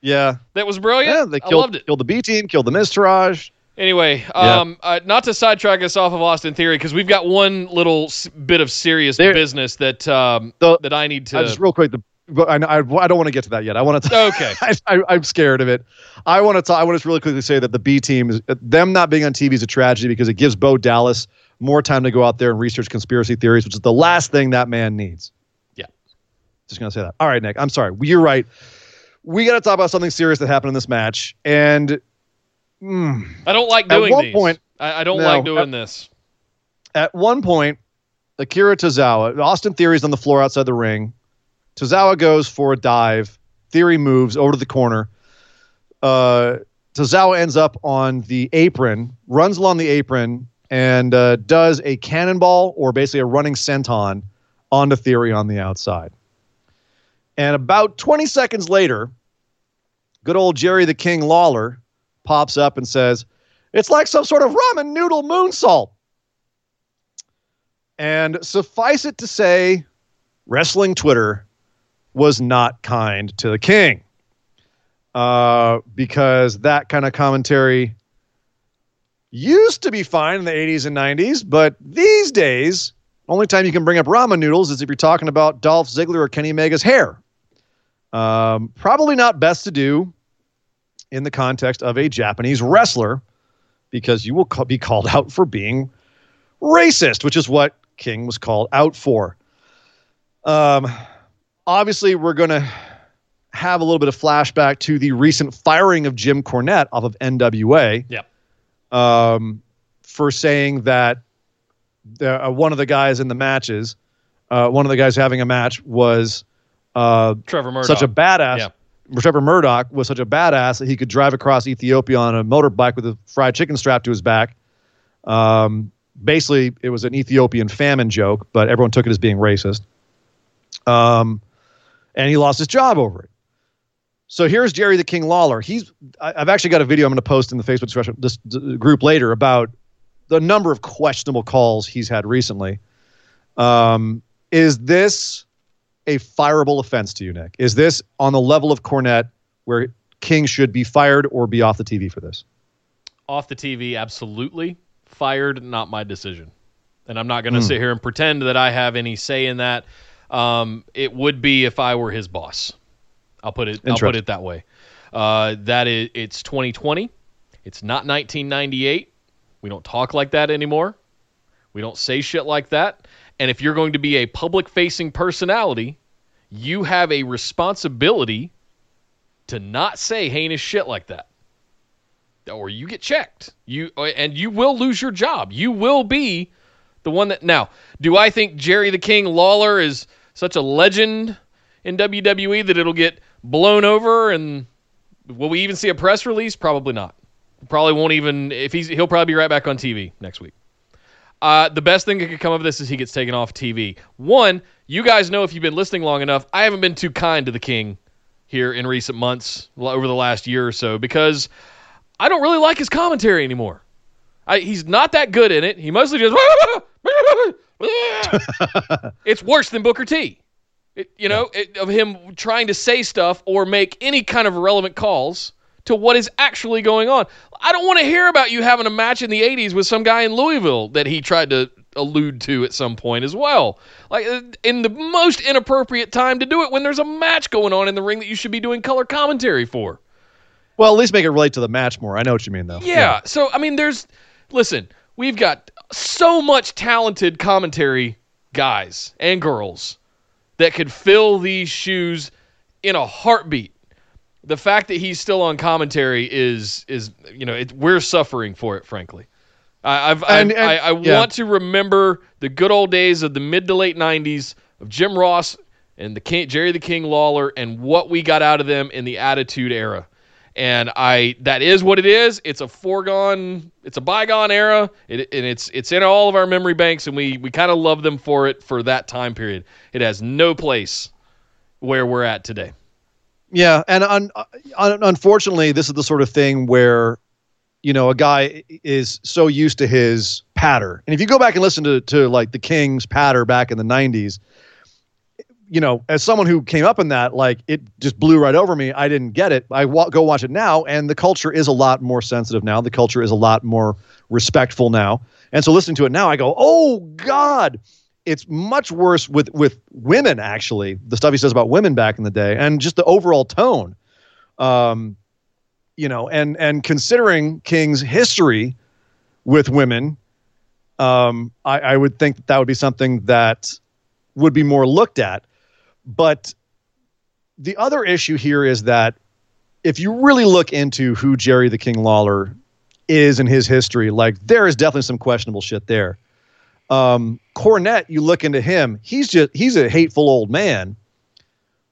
S4: yeah.
S3: that was brilliant.
S4: Yeah. They
S3: I
S4: killed,
S3: loved it.
S4: killed the B team. Killed the Miztourage.
S3: Anyway,
S4: Yeah.
S3: um, uh, not to sidetrack us off of Austin Theory because we've got one little s- bit of serious
S4: There-
S3: business that um,
S4: The-
S3: that I need to.
S4: I just real quick. The, but I, I, I don't want to get to that yet. I want to.
S3: okay.
S4: I, I, I'm scared of it. I want to. Talk, I want to just really quickly say that the B team is them not being on TV is a tragedy because it gives Bo Dallas more time to go out there and research conspiracy theories, which is the last thing that man needs.
S3: Yeah.
S4: Just gonna say that. All right, Nick. I'm sorry. You're right. We got to talk about something serious that happened in this match, and mm,
S3: I don't like doing At
S4: one
S3: these.
S4: point-
S3: I, I don't
S4: No,
S3: like doing
S4: at-
S3: this.
S4: at one point, Akira Tozawa, Austin Theory's on the floor outside the ring. Tozawa goes for a dive. Theory moves over to the corner. Uh, Tozawa ends up on the apron, runs along the apron, and uh, does a cannonball or basically a running senton onto Theory on the outside. And about 20 seconds later, good old Jerry the King Lawler pops up and says, It's like some sort of ramen noodle moonsault. And suffice it to say, wrestling Twitter was not kind to the king. Uh, because that kind of commentary used to be fine in the 80s and 90s, but these days, only time you can bring up ramen noodles is if you're talking about Dolph Ziggler or Kenny Omega's hair. Um, probably not best to do in the context of a Japanese wrestler because you will be called out for being racist, which is what King was called out for. Um, obviously, we're going to have a little bit of flashback to the recent firing of Jim Cornette off of NWA.
S3: Yep.
S4: Um, for saying that the, uh, one of the guys in the matches, uh, one of the guys having a match was uh,
S3: Trevor Murdoch.
S4: such a badass.
S3: Yeah.
S4: Trevor Murdoch was such a badass that he could drive across Ethiopia on a motorbike with a fried chicken strapped to his back. Um, basically, it was an Ethiopian famine joke, but everyone took it as being racist. Um, and he lost his job over it. So here's Jerry the King Lawler. He's I, I've actually got a video I'm going to post in the Facebook discussion, this group later about the number of questionable calls he's had recently. Um, is this a fireable offense to you, Nick? Is this on the level of Cornette where King should be fired or be off the TV for this?
S3: off the TV, absolutely. Fired, not my decision. And I'm not going to
S4: Hmm.
S3: sit here and pretend that I have any say in that. Um, it would be if I were his boss. I'll put it. I'll put it that way. Uh, that is, it's 2020. It's not 1998. We don't talk like that anymore. We don't say shit like that. And if you're going to be a public-facing personality, you have a responsibility to not say heinous shit like that or you get checked. You and you will lose your job. You will be the one that now. Do I think Jerry the King Lawler is such a legend in WWE that it'll get blown over and will we even see a press release? Probably not. Probably won't even if he's he'll probably be right back on TV next week. Uh, the best thing that could come of this is he gets taken off TV. One, you guys know if you've been listening long enough, I haven't been too kind to the king here in recent months, over the last year or so, because I don't really like his commentary anymore. I, he's not that good in it. He mostly just. it's worse than Booker T. It, you know, it, of him trying to say stuff or make any kind of relevant calls to what is actually going on. I don't want to hear about you having a match in the 80s with some guy in Louisville that he tried to allude to at some point as well. Like uh, in the most inappropriate time to do it when there's a match going on in the ring that you should be doing color commentary for.
S4: Well, at least make it relate to the match more. I know what you mean though.
S3: Yeah. yeah. So I mean there's listen, we've got so much talented commentary guys and girls that could fill these shoes in a heartbeat. The fact that he's still on commentary is is you know it, we're suffering for it, frankly. I, I've, and, and, I, I yeah. want to remember the good old days of the mid to late '90s of Jim Ross and the King, Jerry the King Lawler and what we got out of them in the Attitude Era and I that is what it is. It's a foregone, it's a bygone era, it, and it's it's in all of our memory banks, and we we kind of love them for it for that time period. It has no place where we're at today.
S4: Yeah, and un, un, unfortunately, this is the sort of thing where you know a guy is so used to his patter, and if you go back and listen to to like the King's patter back in the '90s you know, as someone who came up in that, like it just blew right over me. I didn't get it. I wa- go watch it now, and the culture is a lot more sensitive now. The culture is a lot more respectful now. And so listening to it now, I go, oh God, it's much worse with with women. Actually, the stuff he says about women back in the day, and just the overall tone. Um, you know, and and considering King's history with women, um, I, I would think that that would be something that would be more looked at. But the other issue here is that if you really look into who Jerry the King Lawler is in his history, like there is definitely some questionable shit there. Um, Cornette, you look into him, he's just he's a hateful old man.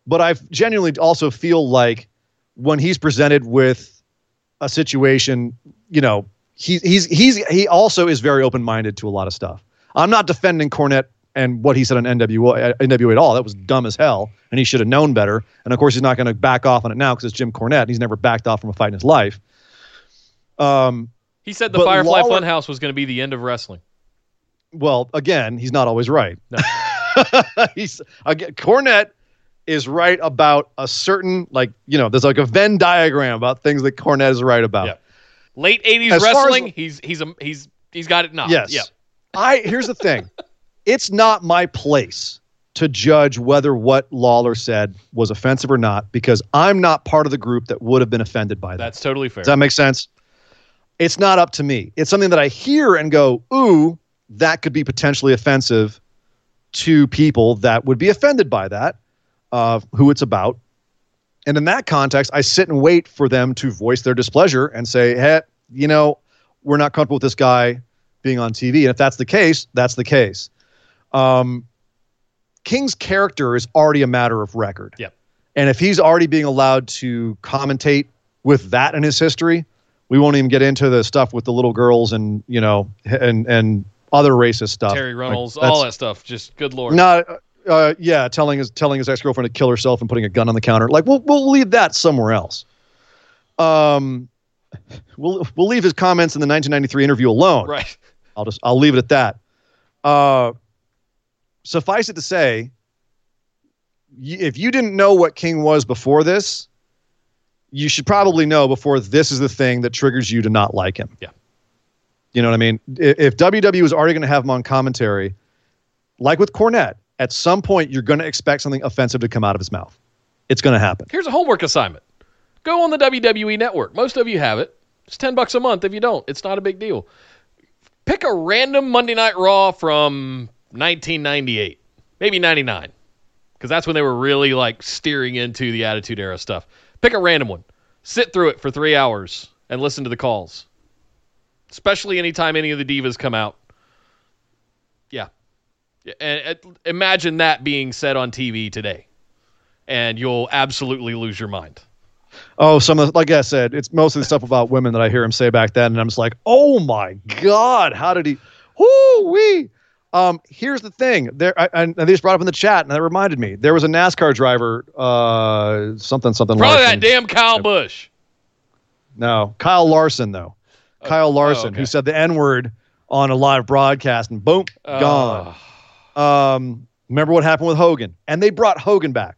S4: But I genuinely also feel like when he's presented with a situation, you know, he, he's he's he also is very open minded to a lot of stuff. I'm not defending Cornette and what he said on NWA, NWA at all. That was dumb as hell, and he should have known better. And of course, he's not going to back off on it now because it's Jim Cornette. And he's never backed off from a fight in his life.
S3: Um, he said the Firefly Lawler, Funhouse was going to be the end of wrestling.
S4: Well, again, he's not always right. No. he's again, Cornette is right about a certain like you know there's like a Venn diagram about things that Cornette is right about. Yeah.
S3: Late '80s wrestling, as, he's he's a, he's he's got it now.
S4: Yes.
S3: Yeah.
S4: I here's the thing it's not my place to judge whether what Lawler said was offensive or not because I'm not part of the group that would have been offended by that.
S3: That's totally fair.
S4: Does that make sense? It's not up to me. It's something that I hear and go, ooh, that could be potentially offensive to people that would be offended by that, uh, who it's about. And in that context, I sit and wait for them to voice their displeasure and say, hey, you know, we're not comfortable with this guy being on TV. And if that's the case, that's the case. Um, King's character is already a matter of record.
S3: Yep.
S4: And if he's already being allowed to commentate with that in his history, we won't even get into the stuff with the little girls and you know and and other racist stuff.
S3: Terry Runnels, like, all that stuff. Just good lord.
S4: No, uh, uh, yeah, telling his telling his ex girlfriend to kill herself and putting a gun on the counter. Like we'll we'll leave that somewhere else. Um, we'll we'll leave his comments in the 1993 interview alone.
S3: Right.
S4: I'll just I'll leave it at that. Uh, suffice it to say, if you didn't know what King was before this, you should probably know before this is the thing that triggers you to not like him.
S3: Yeah.
S4: You know what I mean? If WWE was already going to have him on commentary, like with Cornette, at some point you're going to expect something offensive to come out of his mouth. It's going to happen.
S3: Here's a homework assignment. Go on the WWE network. Most of you have it. It's 10 bucks a month if you don't. It's not a big deal. Pick a random Monday Night Raw from 1998, maybe 99, because that's when they were really like steering into the Attitude Era stuff. Pick a random one, sit through it for three hours, and listen to the calls. Especially anytime any of the divas come out. Yeah. And imagine that being said on TV today, and you'll absolutely lose your mind.
S4: Oh, some of the, like I said, it's mostly the stuff about women that I hear him say back then, and I'm just like, oh my god, how did he? Whoo wee. Um, here's the thing. There, I, and they just brought up in the chat, and that reminded me. There was a NASCAR driver, uh, something something.
S3: Probably
S4: Larson.
S3: that damn Kyle Busch.
S4: No, Kyle Larson though. Kyle Larson,
S3: oh, okay.
S4: who said the N word on a live broadcast, and boom, gone.
S3: Oh.
S4: Um, remember what happened with Hogan? And they brought Hogan back.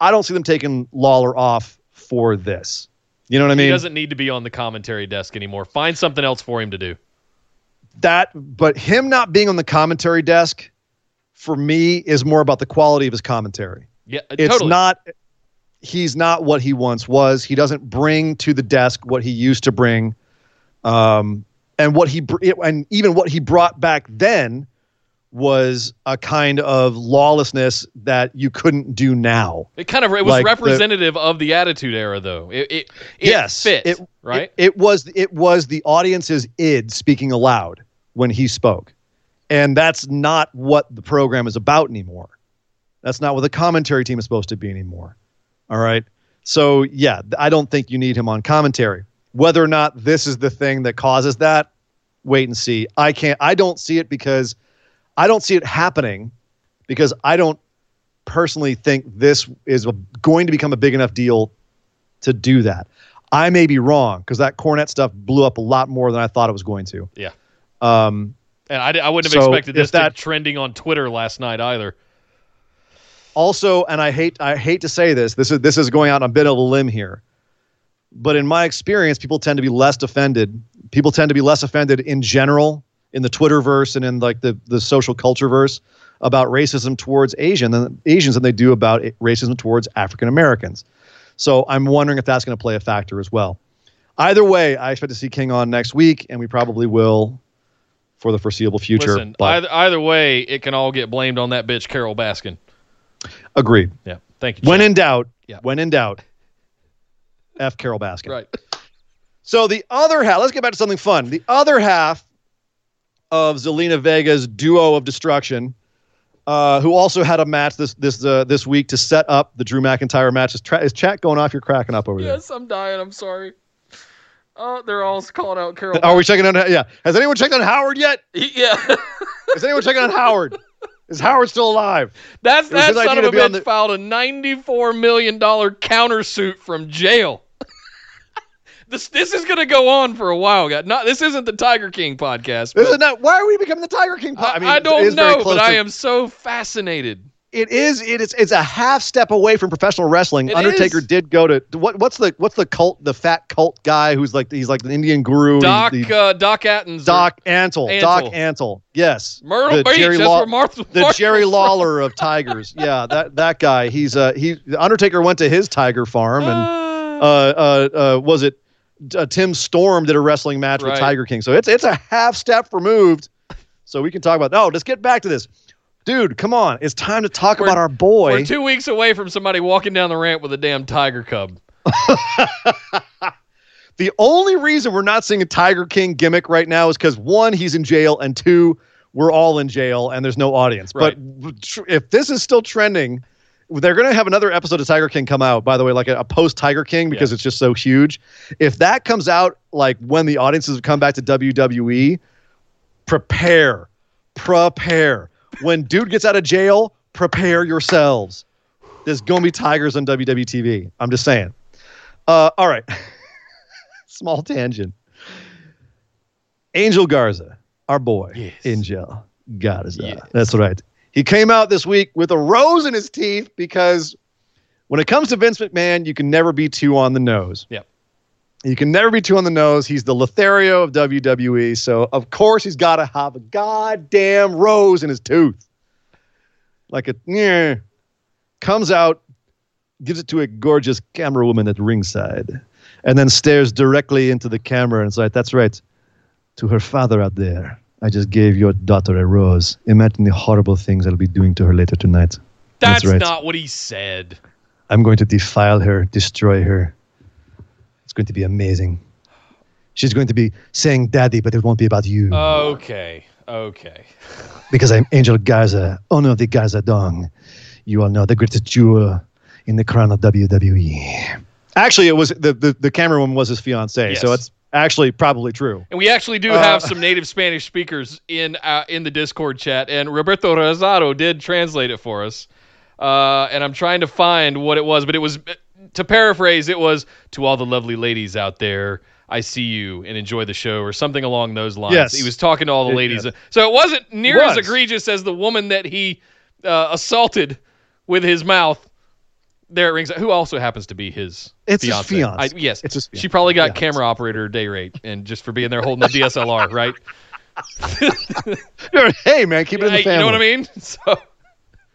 S4: I don't see them taking Lawler off for this. You know what I mean?
S3: he doesn't need to be on the commentary desk anymore. Find something else for him to do.
S4: that, but him not being on the commentary desk for me is more about the quality of his commentary.
S3: Yeah,
S4: It's
S3: totally.
S4: not. He's not what he once was. He doesn't bring to the desk what he used to bring, um, and what he br- and even what he brought back then was a kind of lawlessness that you couldn't do now.
S3: It kind of it was
S4: Like the-
S3: representative of the Attitude Era, though. It it, it
S4: yes,
S3: fit
S4: it,
S3: right.
S4: It, it was it was the audience's id speaking aloud when he spoke, and that's not what the program is about anymore. That's not what the commentary team is supposed to be anymore. All right. So yeah, I don't think you need him on commentary. Whether or not this is the thing that causes that, wait and see. I can't. I don't see it because I don't see it happening because I don't personally think this is a, going to become a big enough deal to do that. I may be wrong because that Cornette stuff blew up a lot more than I thought it was going to.
S3: yeah,
S4: Um,
S3: and I, I wouldn't have
S4: So,
S3: expected this
S4: that-
S3: to trending on Twitter last night either.
S4: also, and I hate I hate to say this, this is this is going out on a bit of a limb here, but in my experience, people tend to be less offended. People tend to be less offended in general in the Twitterverse and in like the the social culture verse about racism towards Asian than Asians than they do about racism towards African Americans. So I'm wondering if that's going to play a factor as well. Either way, I expect to see King on next week, and we probably will for the foreseeable future.
S3: Listen, either either way, it can all get blamed on that bitch Carole Baskin.
S4: agreed.
S3: Yeah, thank you.
S4: When in doubt,
S3: Yeah.
S4: when in doubt, F. Carole Baskin.
S3: right,
S4: So the other half, let's get back to something fun. The other half of Zelina Vega's duo of destruction, uh, who also had a match this this uh, this week to set up the Drew McIntyre match. Is, tra- is chat going off? You're cracking up over there.
S3: yes, I'm dying. I'm sorry. Oh, they're all calling out
S4: Carole. Are we checking on? Yeah. Has anyone checked on Howard yet?
S3: yeah,
S4: Has anyone checked on Howard? Is Howard still alive?
S3: that's that son of a
S4: to be on
S3: bitch
S4: the-
S3: filed a 94 million dollar countersuit from jail. This this is gonna go on for a while, guys. Not this isn't the Tiger King podcast. but-
S4: Isn't why are we becoming the Tiger King? podcast?
S3: I,
S4: mean,
S3: I don't know, but I am so fascinated.
S4: it is it is it's a half step away from professional wrestling.
S3: It
S4: Undertaker
S3: is.
S4: did go to what what's the what's the cult the fat cult guy who's like he's like the Indian guru.
S3: Doc
S4: the,
S3: uh, Doc Attens.
S4: Doc Antle,
S3: Antle.
S4: Doc Antle. Yes.
S3: Myrtle
S4: the
S3: Beach.
S4: Jerry
S3: that's
S4: Law-
S3: Martha.
S4: the
S3: Martha
S4: Jerry
S3: from.
S4: Lawler of Tigers. Yeah, that that guy. He's uh he the Undertaker went to his tiger farm and
S3: Ah.
S4: uh uh, uh was it uh, Tim Storm did a wrestling match with Tiger King. So it's it's a half step removed. So we can talk about. No, let's get back to this. Dude, come on. It's time to talk
S3: We're-
S4: about our boy.
S3: We're two weeks away from somebody walking down the ramp with a damn tiger cub.
S4: The only reason we're not seeing a Tiger King gimmick right now is because one, he's in jail, and two, we're all in jail and there's no audience. But tr- if this is still trending, they're going to have another episode of Tiger King come out, by the way, like a, a post Tiger King because
S3: Yeah.
S4: it's just so huge. If that comes out like when the audiences come back to WWE, prepare, prepare. When dude gets out of jail, prepare yourselves. There's going to be tigers on WWE TV. I'm just saying. Uh, all right. Small tangent. Angel Garza, our boy,
S3: Yes.
S4: Angel Garza.
S3: Yes.
S4: That's right. He came out this week with a rose in his teeth because when it comes to Vince McMahon, you can never be too on the nose.
S3: Yep.
S4: You can never be too on the nose. He's the Lothario of WWE. So, of course, he's got to have a goddamn rose in his tooth. Like a, yeah. Comes out, gives it to a gorgeous camera woman at ringside, and then stares directly into the camera and is like, that's right. To her father out there, I just gave your daughter a rose. Imagine the horrible things I'll be doing to her later tonight.
S3: That's,
S4: That's right.
S3: not what he said.
S4: I'm going to defile her, destroy her. It's going to be amazing. She's going to be saying daddy, but it won't be about you.
S3: Okay. Okay.
S4: because I'm Angel Garza, owner of the Garza Dong. You all know the greatest jewel in the crown of WWE. Actually, it was the the, the camerawoman was his fiance, so it's Actually, probably true.
S3: And we actually do
S4: Uh,
S3: have some native Spanish speakers in uh, in the Discord chat, and Roberto Rosado did translate it for us. Uh, and I'm trying to find what it was, but it was to paraphrase, it was to all the lovely ladies out there. I see you and enjoy the show, or something along those lines.
S4: Yes.
S3: He was talking to all the
S4: It-
S3: ladies,
S4: yeah.
S3: so it wasn't near
S4: It
S3: as egregious as the woman that he uh, assaulted with his mouth. There at ringside, who also happens to be his
S4: It's his
S3: fiance.
S4: fiance.
S3: I, yes,
S4: It's his
S3: she probably got
S4: Yeah.
S3: camera operator day rate, and just for being there holding the DSLR, right?
S4: hey, man, keep it in the family.
S3: you know what I mean? So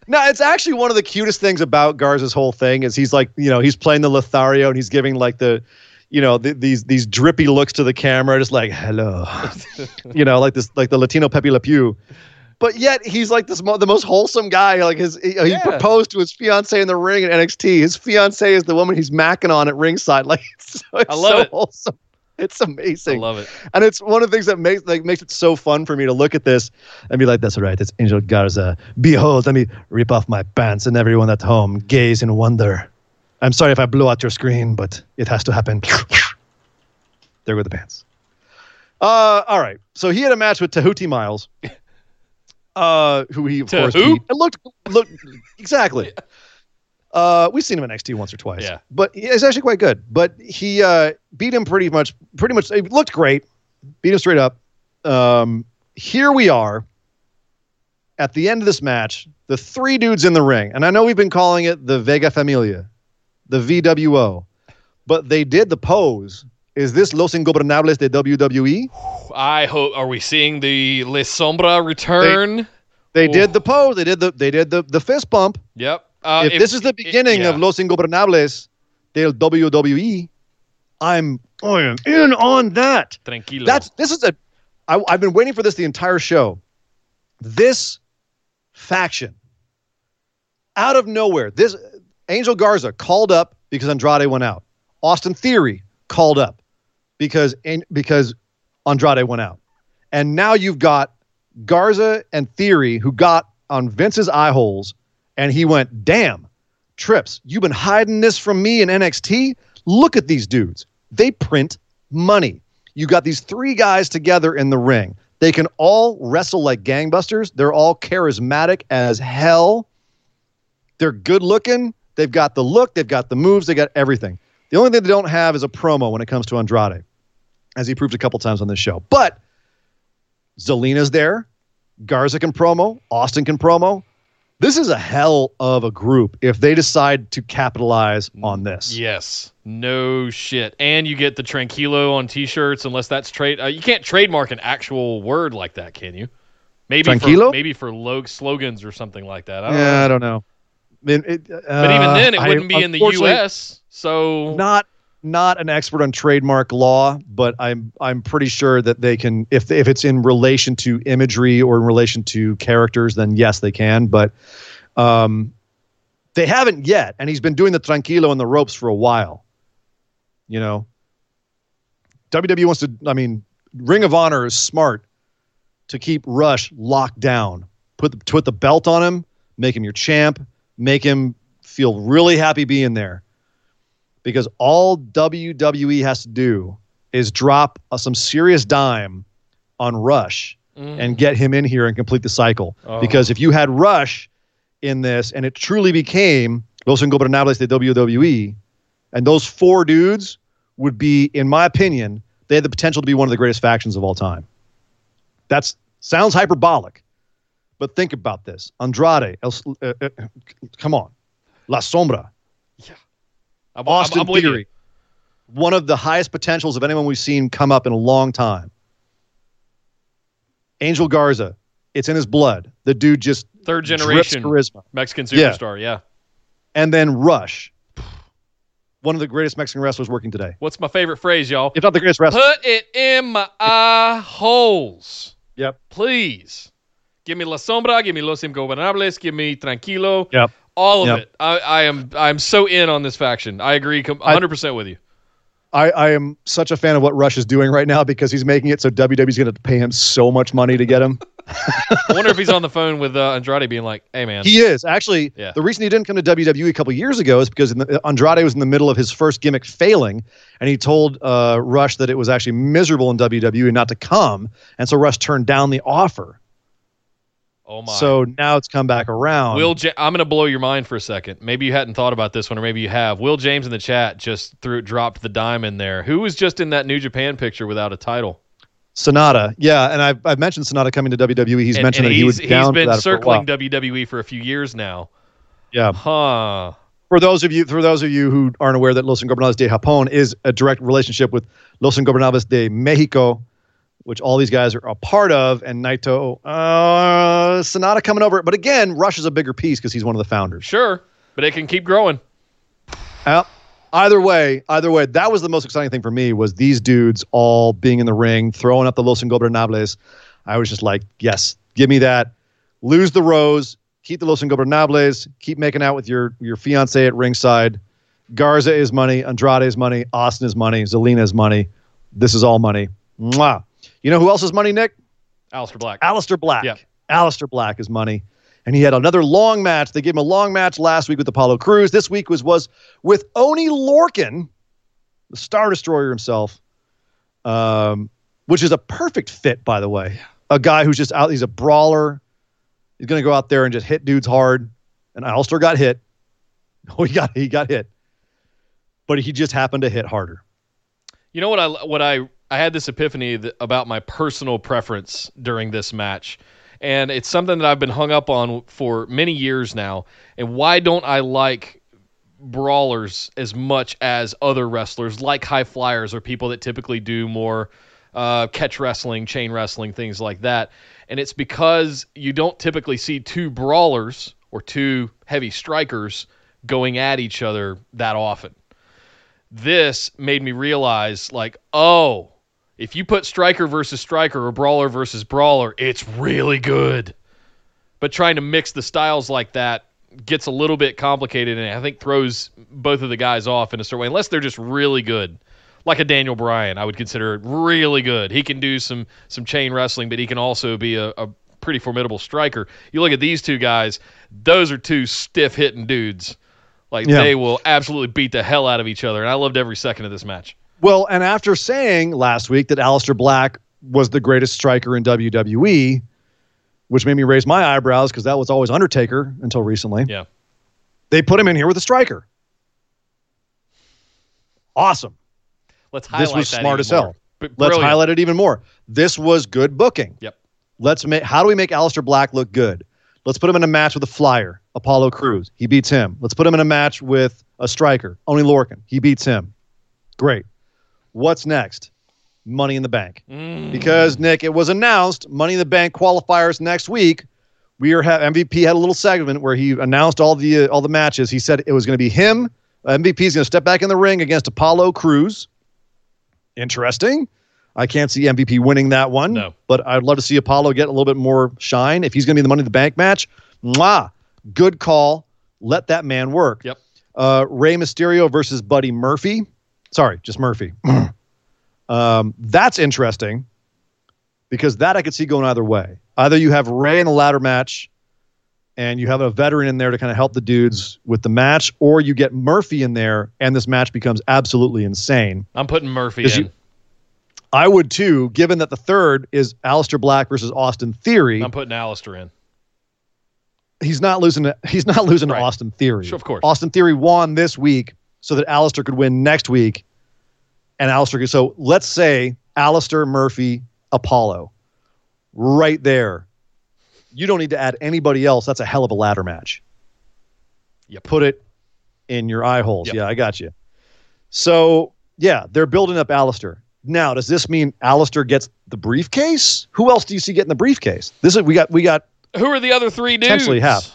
S4: No, it's actually one of the cutest things about Garza's whole thing is he's like, you know, he's playing the Lothario and he's giving like the, you know, th these these drippy looks to the camera, just like hello, you know, like this, like the Latino Pepe Le Pew. But yet he's like this, mo- the most wholesome guy. Like his, he, he proposed to his fiance in the ring at NXT. His fiance is the woman he's macking on at ringside. Like it's, so- it's
S3: I love
S4: so
S3: it.
S4: wholesome. It's amazing.
S3: I love it.
S4: and it's one of the things that makes like makes it so fun for me to look at this and be like, "That's right, it's Angel Garza. Behold, let me rip off my pants, and everyone at home gaze in wonder. I'm sorry if I blew out your screen, but it has to happen. there go the pants. Uh, all right. So he had a match with Tehuti Miles, uh, who he of
S3: To
S4: course
S3: who?
S4: beat. It looked looked exactly. Uh, we've seen him in NXT once or twice.
S3: Yeah.
S4: but he's actually quite good. But he uh, beat him pretty much. Pretty much, it looked great. Beat him straight up. Um, here we are at the end of this match. The three dudes in the ring, and I know we've been calling it the Vega Familia, the VWO, but they did the pose. Is this Los Ingobernables de WWE?
S3: I hope. Are we seeing the La Sombra return?
S4: They
S3: Ooh.
S4: did the pose. They did the they did the the fist bump.
S3: yep. Uh,
S4: if, this is the beginning
S3: yeah.
S4: of Los Ingobernables del WWE, I'm I am in on that.
S3: Tranquilo.
S4: That's this is a. I, I've been waiting for this the entire show. This faction, out of nowhere, this Angel Garza called up because Andrade went out. Austin Theory called up because because Andrade went out, and now you've got Garza and Theory who got on Vince's eye holes, and he went, "Damn, Trips, you've been hiding this from me in NXT. Look at these dudes; they print money. You got these three guys together in the ring. They can all wrestle like gangbusters. They're all charismatic as hell. They're good looking. They've got the look. They've got the moves. They got everything. The only thing they don't have is a promo when it comes to Andrade, as he proved a couple times on this show. But Zelina's there. Garza can promo. Austin can promo. This is a hell of a group if they decide to capitalize on this.
S3: Yes. No shit. And you get the Tranquilo on T-shirts, unless that's trade. Uh, you can't trademark an actual word like that, can you? Maybe
S4: Tranquilo?
S3: for maybe for log- slogans or something like that. I don't
S4: Yeah,
S3: know.
S4: I don't know. I mean, it,
S3: But even
S4: uh,
S3: then, it wouldn't be in the U.S. So
S4: Not not an expert on trademark law, but I'm I'm pretty sure that they can if if it's in relation to imagery or in relation to characters, then yes, they can. But um, they haven't yet, and he's been doing the tranquilo and the ropes for a while. You know, WWE wants to. I mean, Ring of Honor is smart to keep Rush locked down. Put the, put the belt on him, make him your champ, make him feel really happy being there. Because all WWE has to do is drop uh, some serious dime on Rush and get him in here and complete the cycle.
S3: Oh.
S4: Because if you had Rush in this and it truly became Los Ingobernables de WWE, and those four dudes would be, in my opinion, they had the potential to be one of the greatest factions of all time. That sounds hyperbolic, but think about this: Andrade, El, uh, uh, come on, La Sombra,
S3: I'm,
S4: Austin
S3: I'm, I'm.
S4: Theory, one of the highest potentials of anyone we've seen come up in a long time. Angel Garza, it's in his blood. The dude just
S3: Third generation
S4: charisma.
S3: Mexican
S4: Yeah.
S3: superstar. Yeah.
S4: And then Rush, one of the greatest Mexican wrestlers working today,
S3: What's my favorite phrase, y'all?
S4: if not the greatest wrestler.
S3: Put it in my eye holes.
S4: Yep.
S3: Please. Give me La Sombra, give me Los Ingobernables, give me Tranquilo.
S4: Yep.
S3: All of
S4: Yep.
S3: it. I, I am I'm so in on this faction. I agree 100% with you.
S4: I, I am such a fan of what Rush is doing right now because he's making it so WWE's going to pay him so much money to get him.
S3: I wonder if he's on the phone with uh, Andrade, being like, "Hey, man,
S4: He is actually
S3: Yeah.
S4: the reason he didn't come to WWE a couple years ago is because in the, Andrade was in the middle of his first gimmick failing, and he told uh, Rush that it was actually miserable in WWE not to come, and so Rush turned down the offer.
S3: Oh my."
S4: So now it's come back around.
S3: Will ja- I'm going to blow your mind for a second. Maybe you hadn't thought about this one, or maybe you have. Will James in the chat just threw dropped the dime in there. Who was just in that New Japan picture without a title?
S4: Sanada, yeah, and I've, I've mentioned Sanada coming to WWE. He's
S3: and,
S4: mentioned
S3: and
S4: that he
S3: he's,
S4: was down
S3: he's
S4: for
S3: been
S4: for
S3: circling
S4: while.
S3: WWE for a few years now.
S4: Yeah,
S3: Huh.
S4: for those of you for those of you who aren't aware that Los Ingobernables de Japón is a direct relationship with Los Ingobernables de Mexico, which all these guys are a part of, and Naito uh, Sanada coming over. But again, Rush is a bigger piece because he's one of the founders.
S3: Sure, but it can keep growing.
S4: Uh, either way, either way, that was the most exciting thing for me was these dudes all being in the ring, throwing up the Los Ingobernables. I was just like, yes, give me that. Lose the rose, keep the Los Ingobernables, keep making out with your your fiance at ringside. Garza is money, Andrade is money, Austin is money, Zelina is money. This is all money. Mwah. You know who else is money, Nick?
S3: Aleister Black.
S4: Aleister Black.
S3: Yeah.
S4: Aleister Black is money. And he had another long match. They gave him a long match last week with Apollo Crews. This week was was with Oney Lorcan, the Star Destroyer himself, um, which is a perfect fit, by the way. A guy who's just out, he's a brawler. He's going to go out there and just hit dudes hard. And Aleister got hit. Oh, he got he got hit. But he just happened to hit harder.
S3: You know what I what I I had this epiphany th- about my personal preference during this match. And it's something that I've been hung up on for many years now. And why don't I like brawlers as much as other wrestlers like high flyers or people that typically do more uh, catch wrestling, chain wrestling, things like that. And it's because you don't typically see two brawlers or two heavy strikers going at each other that often this made me realize like oh if you put striker versus striker or brawler versus brawler it's really good. But trying to mix the styles like that gets a little bit complicated and i think throws both of the guys off in a certain way unless they're just really good. Like a daniel bryan i would consider it really good. He can do some some chain wrestling but he can also be a, a pretty formidable striker. You look at these two guys those are two stiff hitting dudes. Like
S4: Yeah.
S3: they will absolutely beat the hell out of each other, and I loved every second of this match.
S4: Well, and after saying last week that Aleister Black was the greatest striker in WWE, which made me raise my eyebrows because that was always Undertaker until recently.
S3: Yeah.
S4: They put him in here with a striker. Awesome.
S3: Let's highlight
S4: This was
S3: that
S4: smart as hell. Let's highlight it even more. This was good booking.
S3: Yep.
S4: Let's make how do we make Aleister Black look good? Let's put him in a match with a flyer, Apollo Crews. He beats him. Let's put him in a match with a striker, Oney Lorcan. He beats him. Great. What's next? Money in the Bank.
S3: Mm.
S4: Because Nick, it was announced Money in the Bank qualifiers next week. We are ha- MVP had a little segment where he announced all the uh, all the matches. He said it was going to be him. MVP is going to step back in the ring against Apollo Crews. Interesting. I can't see MVP winning that one.
S3: No.
S4: But I'd love to see Apollo get a little bit more shine. If he's going to be in the Money in the Bank match, mwah, good call. Let that man work.
S3: Yep.
S4: Uh, Rey Mysterio versus Buddy Murphy. Sorry, just Murphy. um, that's interesting because that I could see going either way. Either you have Rey in the ladder match and you have a veteran in there to kind of help the dudes with the match, or you get Murphy in there and this match becomes absolutely insane.
S3: I'm putting Murphy in.
S4: you- I would too, given that the third is Aleister Black versus Austin Theory.
S3: I'm putting Aleister in.
S4: he's not losing. To, he's not losing
S3: Right.
S4: to Austin Theory.
S3: Sure, of course.
S4: Austin Theory won this week so that Aleister could win next week, and Aleister could. So let's say Aleister Murphy Apollo, right there. You don't need to add anybody else. That's a hell of a ladder match.
S3: You
S4: Put it in your eye holes.
S3: Yep.
S4: Yeah, I got you. So yeah, they're building up Aleister. Now, does this mean Aleister gets the briefcase? Who else do you see getting the briefcase? This is we got we got
S3: Who are the other three dudes?
S4: Potentially have.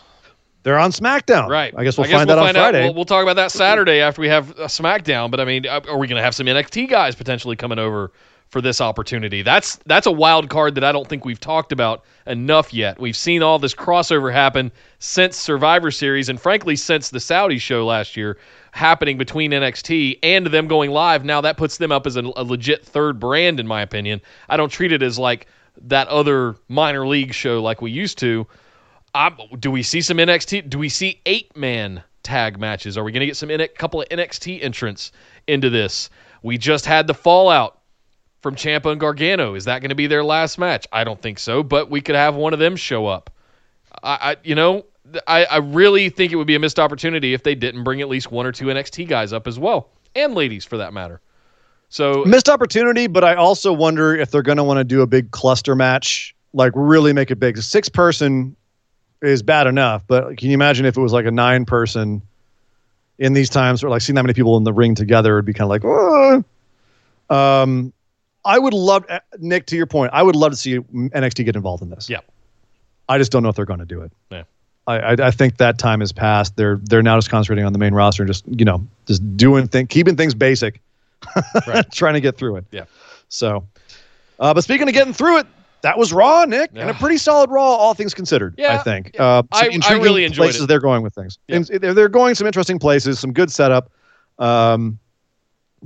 S4: They're on SmackDown.
S3: Right.
S4: I guess we'll find that
S3: we'll
S4: on Friday.
S3: We'll, we'll talk about that Saturday after we have a SmackDown. But I mean, uh, are we going to have some NXT guys potentially coming over for this opportunity? That's that's a wild card that I don't think we've talked about enough yet. We've seen all this crossover happen since Survivor Series, and frankly, since the Saudi show last year happening between NXT and them going live. Now that puts them up as a, a legit third brand, in my opinion. I don't treat it as like that other minor league show like we used to. I do we see some NXT? Do we see eight man tag matches? Are we going to get some a couple of NXT entrants into this? We just had the fallout from Ciampa and Gargano. Is that going to be their last match? I don't think so, but we could have one of them show up. I, I you know, I, I really think it would be a missed opportunity if they didn't bring at least one or two NXT guys up as well, and ladies for that matter. So
S4: missed opportunity, but I also wonder if they're going to want to do a big cluster match, like really make it big. Six person is bad enough, but can you imagine if it was like a nine person in these times, or like seeing that many people in the ring together would be kind of like, oh. um, I would love uh, Nick. To your point, I would love to see NXT get involved in this.
S3: Yeah,
S4: I just don't know if they're going to do it.
S3: Yeah.
S4: I, I, I think that time has passed. They're they're now just concentrating on the main roster and just you know just doing things, keeping things basic, right. trying to get through it.
S3: Yeah.
S4: So, uh, but speaking of getting through it, that was Raw, Nick, yeah. and a pretty solid Raw, all things considered.
S3: Yeah,
S4: I think.
S3: Yeah. Uh, I, I, really enjoyed
S4: places
S3: it.
S4: they're going with things. They're, they're going some interesting places, some good setup. Um,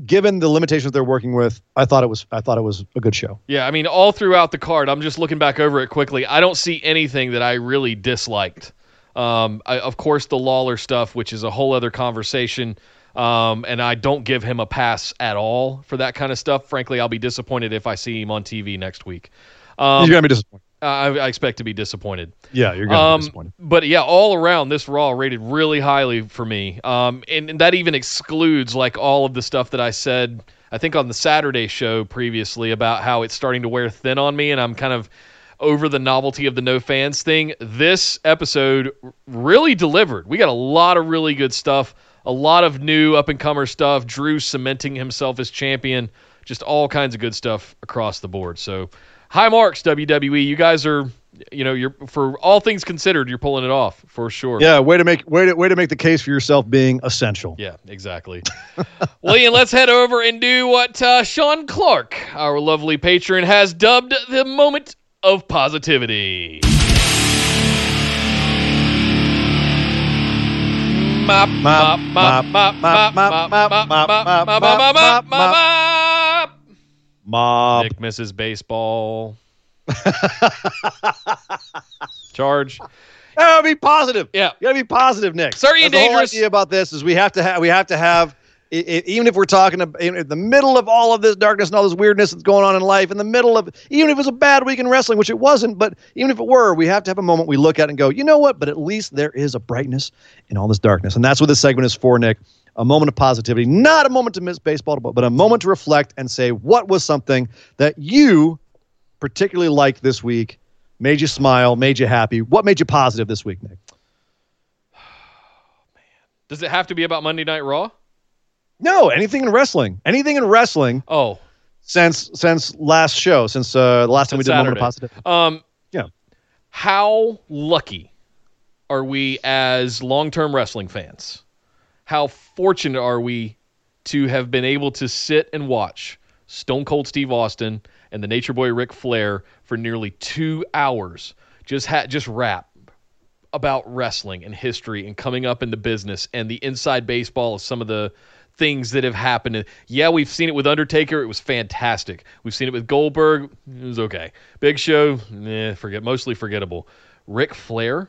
S4: given the limitations they're working with, I thought it was I thought it was a good show.
S3: Yeah, I mean, all throughout the card, I'm just looking back over it quickly. I don't see anything that I really disliked. Um, I, of course, the Lawler stuff, which is a whole other conversation. Um, and I don't give him a pass at all for that kind of stuff. Frankly, I'll be disappointed if I see him on TV next week.
S4: Um, You're gonna be disappointed.
S3: I, I, expect to be disappointed.
S4: Yeah, you're gonna um, be disappointed.
S3: But yeah, all around this Raw rated really highly for me. Um, and, and that even excludes like all of the stuff that I said. I think on the Saturday show previously about how it's starting to wear thin on me, and I'm kind of over the novelty of the no fans thing. This episode really delivered. We got a lot of really good stuff, a lot of new up and comer stuff. Drew cementing himself as champion, just all kinds of good stuff across the board. So high marks WWE. You guys are you know, you're for all things considered, you're pulling it off for sure.
S4: Yeah, way to make way to way to make the case for yourself being essential.
S3: Yeah, exactly. well, Ian, let's head over and do what uh, Sean Clark, our lovely patron, has dubbed the moment of positivity. Mop, mop, mop, mop, mop, mop, mop, mop, mop, mop,
S4: Mob.
S3: Nick misses baseball. Charge.
S4: Oh, be positive.
S3: Yeah,
S4: you gotta be positive, Nick.
S3: Sorry,
S4: That's
S3: dangerous.
S4: The whole idea about this is we have to have we have to have it, it, even if we're talking about, in the middle of all of this darkness and all this weirdness that's going on in life, in the middle of even if it was a bad week in wrestling, which it wasn't, but even if it were, we have to have a moment we look at and go, you know what? But at least there is a brightness in all this darkness, and that's what this segment is for, Nick a moment of positivity, not a moment to miss baseball, but a moment to reflect and say what was something that you particularly liked this week, made you smile, made you happy. What made you positive this week, Nick?
S3: man. Does it have to be about Monday Night Raw?
S4: No, anything in wrestling. Anything in wrestling.
S3: Oh.
S4: Since since last show, since uh, the last time we did Saturday. moment of positive.
S3: Um,
S4: yeah.
S3: How lucky are we as long-term wrestling fans how fortunate are we to have been able to sit and watch Stone Cold Steve Austin and the Nature Boy Ric Flair for nearly two hours just ha- just rap about wrestling and history and coming up in the business and the inside baseball of some of the things that have happened. Yeah, we've seen it with Undertaker. It was fantastic. We've seen it with Goldberg. It was okay. Big Show, eh, forget mostly forgettable. Ric Flair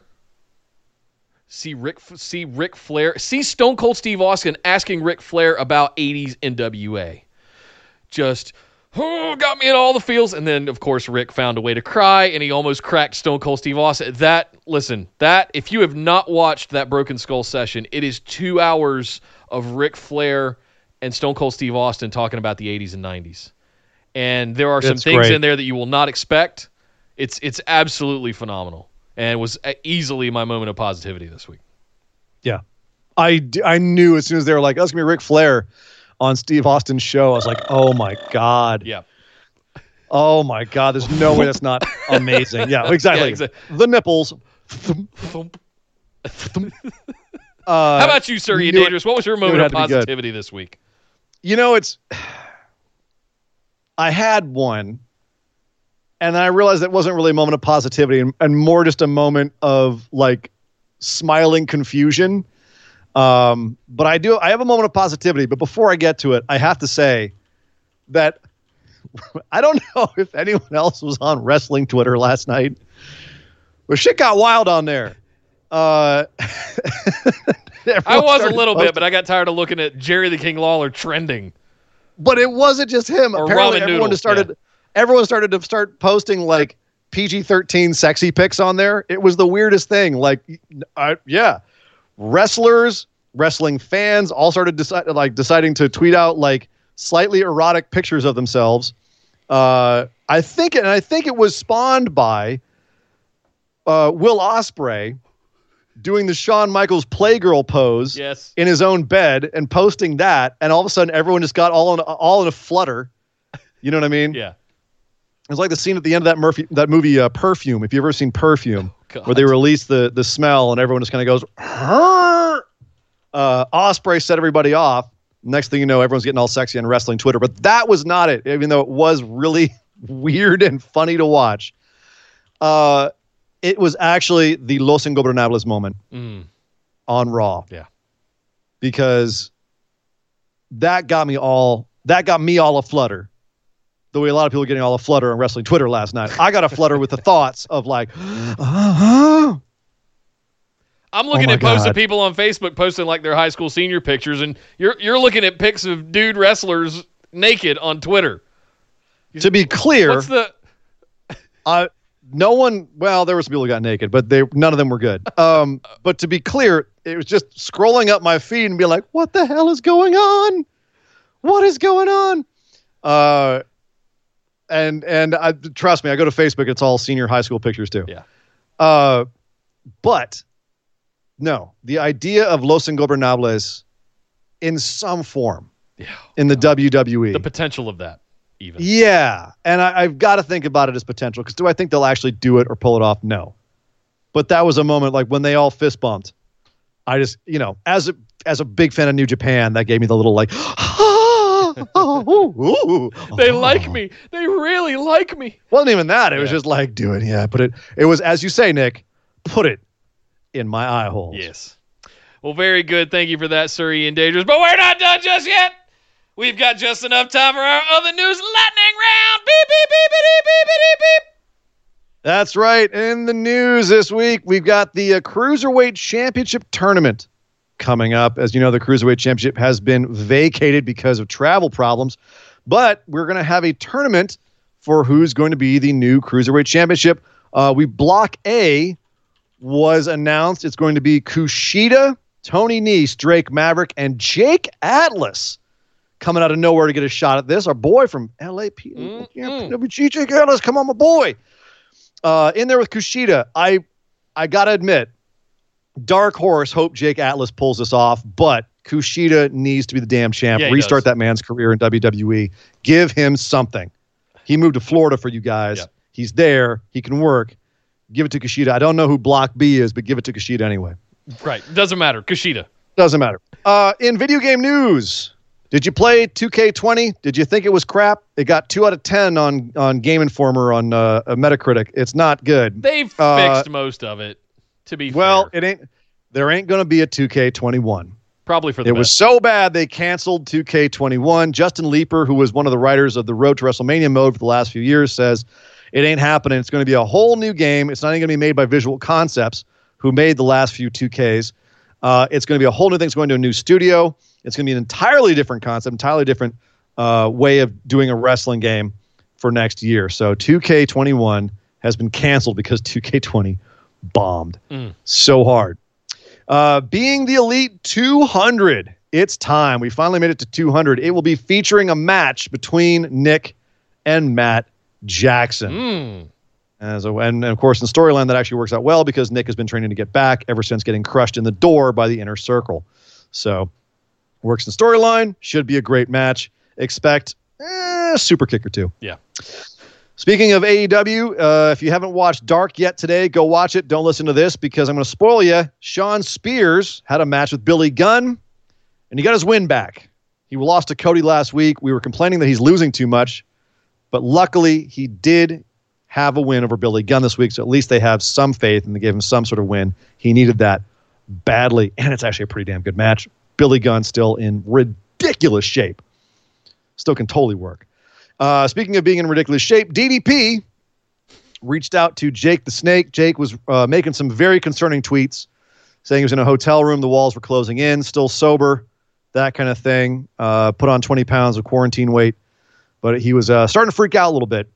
S3: see Ric see Ric Flair see Stone Cold Steve Austin asking Ric Flair about 80s NWA. Just oh, got me in all the feels and then of course Ric found a way to cry and he almost cracked Stone Cold Steve Austin. That listen, that if you have not watched that Broken Skull session, it is 2 hours of Ric Flair and Stone Cold Steve Austin talking about the 80s and 90s. And there are some things great. in there that you will not expect. It's it's absolutely phenomenal and was easily my moment of positivity this week.
S4: Yeah. I, I knew as soon as they were like, oh, it's going to be Ric Flair on Steve Austin's show. I was like, oh my God.
S3: Yeah.
S4: Oh my God. There's no way that's not amazing. Yeah, exactly. Yeah, exactly. The nipples. uh,
S3: How about you, sir? You dangerous. What was your moment of positivity this week?
S4: You know, it's. I had one and then I realized that wasn't really a moment of positivity and, and more just a moment of like smiling confusion. Um, but I do I have a moment of positivity. But before I get to it, I have to say that I don't know if anyone else was on wrestling Twitter last night, but shit got wild on there. Uh,
S3: I was a little bit, but I got tired of looking at Jerry the King Lawler trending.
S4: But it wasn't just him.
S3: Or
S4: Apparently, everyone
S3: noodle,
S4: just started. Everyone started to start posting like PG thirteen sexy pics on there. It was the weirdest thing. Like, I, yeah, wrestlers, wrestling fans all started decide, like deciding to tweet out like slightly erotic pictures of themselves. Uh, I think, and I think it was spawned by uh, Will Ospreay doing the Shawn Michaels playgirl pose
S3: Yes.
S4: in his own bed and posting that, and all of a sudden everyone just got all in all in a flutter. You know what I mean?
S3: Yeah.
S4: It's like the scene at the end of that Murphy that movie uh, Perfume. If you've ever seen Perfume,
S3: God.
S4: where they release the the smell and everyone just kind of goes, uh, Ospreay set everybody off. Next thing you know, everyone's getting all sexy on wrestling Twitter. But that was not it, even though it was really weird and funny to watch. Uh, it was actually the Los Ingobernables moment
S3: Mm.
S4: on Raw.
S3: Yeah.
S4: Because that got me all that got me all a flutter. The way a lot of people are getting all a flutter on wrestling Twitter last night. I got a flutter with the thoughts of like, uh-huh.
S3: I'm looking
S4: my
S3: at posts
S4: God.
S3: of people on Facebook posting like their high school senior pictures, and you're you're looking at pics of dude wrestlers naked on Twitter.
S4: to be clear,
S3: What's the?
S4: uh, no one. Well, there were some people who got naked, but they none of them were good. Um, but to be clear, it was just scrolling up my feed and be like, "What the hell is going on? What is going on?" Uh, and and I, trust me, I go to Facebook. It's all senior high school pictures too.
S3: Yeah.
S4: Uh, but no, the idea of Los Ingobernables in some form
S3: Yeah.
S4: in the WWE.
S3: The potential of that, even.
S4: Yeah, and I, I've got to think about it as potential because do I think they'll actually do it or pull it off? No, but that was a moment like when they all fist bumped. I just, you know, as a as a big fan of New Japan, that gave me the little like,
S3: They like me. They really like me.
S4: Wasn't even that. It was
S3: Yeah.
S4: just like, do it. Yeah, put it. It was as you say, Nick. Put it in my eye holes.
S3: Yes. Well, very good. Thank you for that, Sir Ian Dangerous. But we're not done just yet. We've got just enough time for our other news lightning round. Beep, beep, beep, beep, beep, beep, beep.
S4: That's right. In the news this week, we've got the uh, Cruiserweight Championship tournament coming up. As you know, the Cruiserweight Championship has been vacated because of travel problems, but we're going to have a tournament for who's going to be the new Cruiserweight Championship. Uh, we block A was announced. It's going to be Kushida, Tony Nese, Drake Maverick, and Jake Atlas coming out of nowhere to get a shot at this. Our boy from LAP, PWG, Jake Atlas, come on, my boy. Uh, in there with Kushida, I I gotta admit, Dark Horse hope Jake Atlas pulls this off, but Kushida needs to be the damn champ.
S3: Yeah,
S4: Restart
S3: does.
S4: that man's career in WWE. Give him something. He moved to Florida for you guys.
S3: Yeah.
S4: He's there. He can work. Give it to Kushida. I don't know who Block B is, but give it to Kushida anyway.
S3: Right. Doesn't matter. Kushida.
S4: Doesn't matter. Uh, in video game news, did you play 2K20? Did you think it was crap? It got two out of ten on on Game Informer on uh, Metacritic. It's not good.
S3: They've
S4: Uh,
S3: fixed most of it, to be
S4: Well,
S3: fair.
S4: it ain't. There ain't going to be a 2K21.
S3: Probably for the
S4: It was so bad they canceled 2K21. Justin Leeper, who was one of the writers of the Road to WrestleMania mode for the last few years, says it ain't happening. It's going to be a whole new game. It's not even going to be made by Visual Concepts, who made the last few 2Ks. Uh, it's going to be a whole new thing. It's going to a new studio. It's going to be an entirely different concept, entirely different uh, way of doing a wrestling game for next year. So 2K21 has been canceled because 2K20 bombed
S3: Mm.
S4: so hard. Uh, being the Elite 200, it's time. We finally made it to 200. It will be featuring a match between Nick and Matt Jackson.
S3: Mm.
S4: As a, and, and of course, in storyline, that actually works out well because Nick has been training to get back ever since getting crushed in the door by the inner circle. So, works in storyline. Should be a great match. Expect eh, super kick or two.
S3: Yeah.
S4: Speaking of AEW, uh, if you haven't watched Dark yet today, go watch it. Don't listen to this because I'm going to spoil you. Shawn Spears had a match with Billy Gunn, and he got his win back. He lost to Cody last week. We were complaining that he's losing too much, but luckily he did have a win over Billy Gunn this week. So at least they have some faith and they gave him some sort of win. He needed that badly, and it's actually a pretty damn good match. Billy Gunn still in ridiculous shape, still can totally work. Uh, speaking of being in ridiculous shape, DDP reached out to Jake the Snake. Jake was uh, making some very concerning tweets, saying he was in a hotel room, the walls were closing in, still sober, that kind of thing. Uh, put on 20 pounds of quarantine weight, but he was uh, starting to freak out a little bit.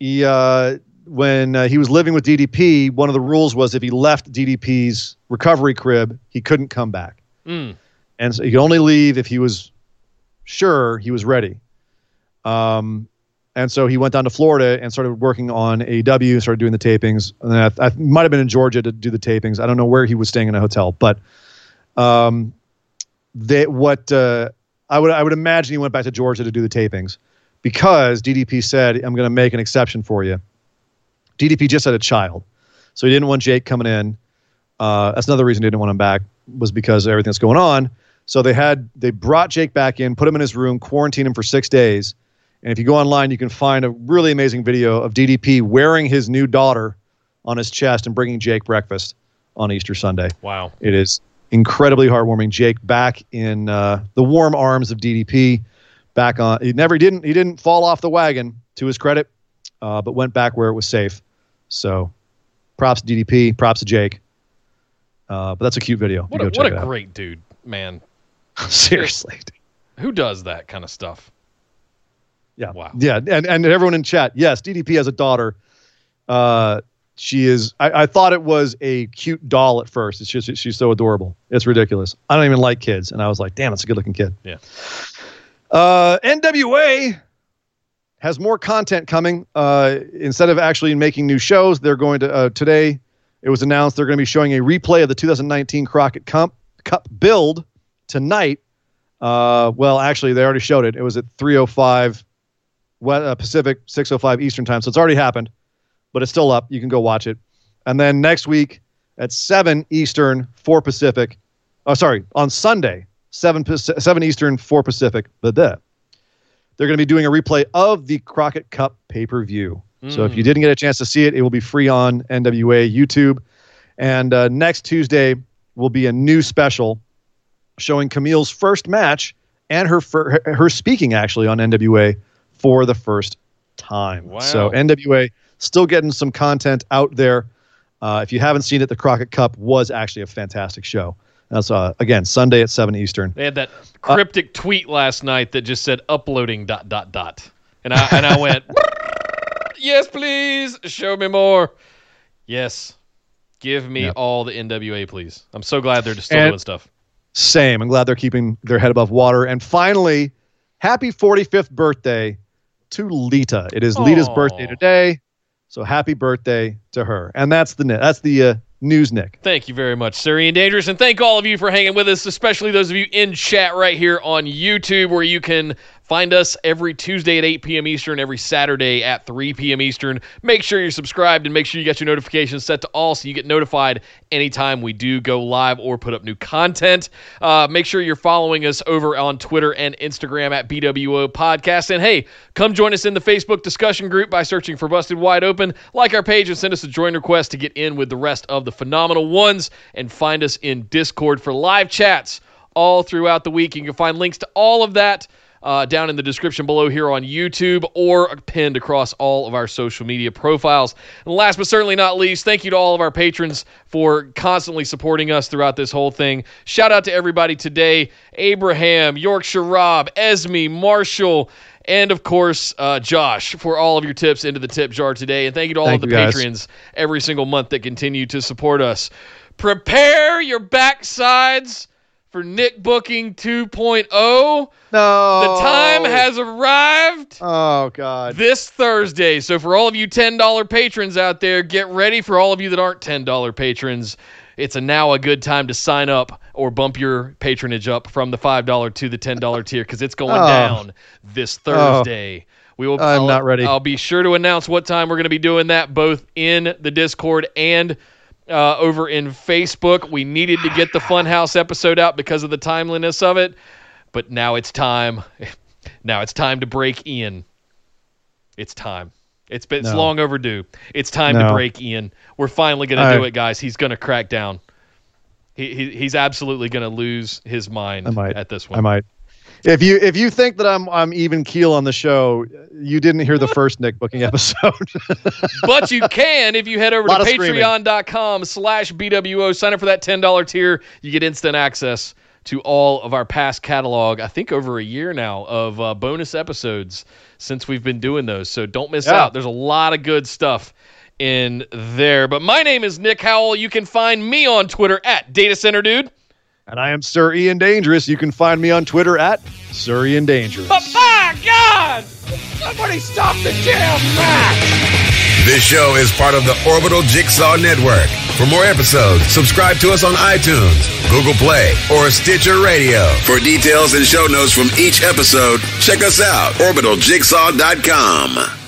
S4: He uh, when uh, he was living with DDP, one of the rules was if he left DDP's recovery crib, he couldn't come back,
S3: Mm.
S4: and so he could only leave if he was sure he was ready. Um, and so he went down to Florida and started working on AEW, started doing the tapings. And I, I might have been in Georgia to do the tapings. I don't know where he was staying in a hotel, but um, they, what uh, I would I would imagine he went back to Georgia to do the tapings because DDP said, "I'm going to make an exception for you." DDP just had a child, so he didn't want Jake coming in. Uh, that's another reason he didn't want him back was because of everything that's going on. So they had they brought Jake back in, put him in his room, quarantined him for six days. And if you go online, you can find a really amazing video of DDP wearing his new daughter on his chest and bringing Jake breakfast on Easter Sunday.
S3: Wow.
S4: It is incredibly heartwarming. Jake back in uh, the warm arms of DDP. Back on, he never he didn't he didn't fall off the wagon to his credit, uh, but went back where it was safe. So, props to DDP, props to Jake. Uh, but that's a cute video.
S3: What a, what a great dude, man.
S4: seriously.
S3: Who does that kind of stuff?
S4: Yeah.
S3: Wow.
S4: Yeah. And, and everyone in chat, yes, DDP has a daughter. Uh, she is, I, I thought it was a cute doll at first. It's just, she's so adorable. It's ridiculous. I don't even like kids. And I was like, damn, it's a good looking kid.
S3: Yeah.
S4: Uh, NWA has more content coming. Uh, instead of actually making new shows, they're going to, uh, today it was announced they're going to be showing a replay of the 2019 Crockett Cup, Cup build tonight. Uh, well, actually, they already showed it. It was at 305 we- uh, Uh, Pacific, 605 Eastern time. So it's already happened, but it's still up. You can go watch it. And then next week at 7 Eastern, 4 Pacific. Oh, sorry, on Sunday, 7, 7 Eastern, 4 Pacific. But. They're going to be doing a replay of the Crockett Cup pay per view. So if you mm. didn't get a chance to see it, it will be free on NWA YouTube. And uh, next Tuesday will be a new special showing Kamille's first match and her her, her speaking actually on NWA for the first time.
S3: Wow.
S4: So NWA still getting some content out there. Uh, if you haven't seen it, the Crockett Cup was actually a fantastic show. That's uh, again Sunday at seven Eastern.
S3: They had that cryptic tweet last night that just said uploading dot dot dot. And I and I went, Yes, please. Show me more. Yes. Give me
S4: Yep.
S3: all the NWA, please. I'm so glad they're just still
S4: And-
S3: doing stuff.
S4: Same. I'm glad they're keeping their head above water. And finally, happy 45th birthday to Lita. It is Lita's birthday today, so happy birthday to her. And that's the that's the uh, news, Nick.
S3: Thank you very much, Sir Ian Dangerous, and thank all of you for hanging with us, especially those of you in chat right here on YouTube, where you can find us every Tuesday at 8 p.m. Eastern, every Saturday at 3 p.m. Eastern. Make sure you're subscribed and make sure you get your notifications set to all so you get notified anytime we do go live or put up new content. Uh, make sure you're following us over on Twitter and Instagram at BWO Podcast. And hey, come join us in the Facebook discussion group by searching for Busted Wide Open. Like our page and send us a join request to get in with the rest of the phenomenal ones. And find us in Discord for live chats all throughout the week. You can find links to all of that uh, down in the description below here on YouTube or pinned across all of our social media profiles. And last but certainly not least, thank you to all of our patrons for constantly supporting us throughout this whole thing. Shout out to everybody today Abraham, Yorkshire Rob, Esme, Marshall. And of course, uh, Josh, for all of your tips into the tip jar today. And thank you to all
S4: Thank
S3: of the patrons every single month that continue to support us. Prepare your backsides for Nick Booking 2.0.
S4: No,
S3: The time has arrived
S4: Oh God.
S3: this Thursday. So for all of you $10 patrons out there, get ready. For all of you that aren't $10 patrons, it's a now a good time to sign up or bump your patronage up from the $5 to the $10 tier because it's going
S4: Oh.
S3: down this oh. Thursday. We will.
S4: I'm
S3: I'll-
S4: not ready.
S3: I'll be sure to announce what time we're going to be doing that, both in the Discord and uh, over in Facebook. We needed to get the Funhouse episode out because of the timeliness of it, but now it's time. Now it's time to break Ian. It's time. It's been it's
S4: No.
S3: long overdue. It's time to break Ian. We're finally going to do it, guys. He's going to crack down. He, he he's absolutely going to lose his mind at this one.
S4: I might. If you if you think that I'm I'm even keel on the show, you didn't hear the first Nick booking episode.
S3: but you can if you head over to
S4: Lot of screaming.
S3: patreon.com slash BWO. Sign up for that $10 tier. You get instant access to all of our past catalog. I think over a year now of uh, bonus episodes since we've been doing those. So don't miss
S4: Yeah.
S3: out. There's a lot of good stuff in there. But my name is Nick Howell. You can find me on Twitter at Data Center Dude.
S4: And I am Sir Ian Dangerous. You can find me on Twitter at Sir Ian Dangerous.
S3: But by God, somebody stop the jam match!
S5: This show is part of the Orbital Jigsaw Network. For more episodes, subscribe to us on iTunes, Google Play, or Stitcher Radio. For details and show notes from each episode, check us out, orbitaljigsaw.com.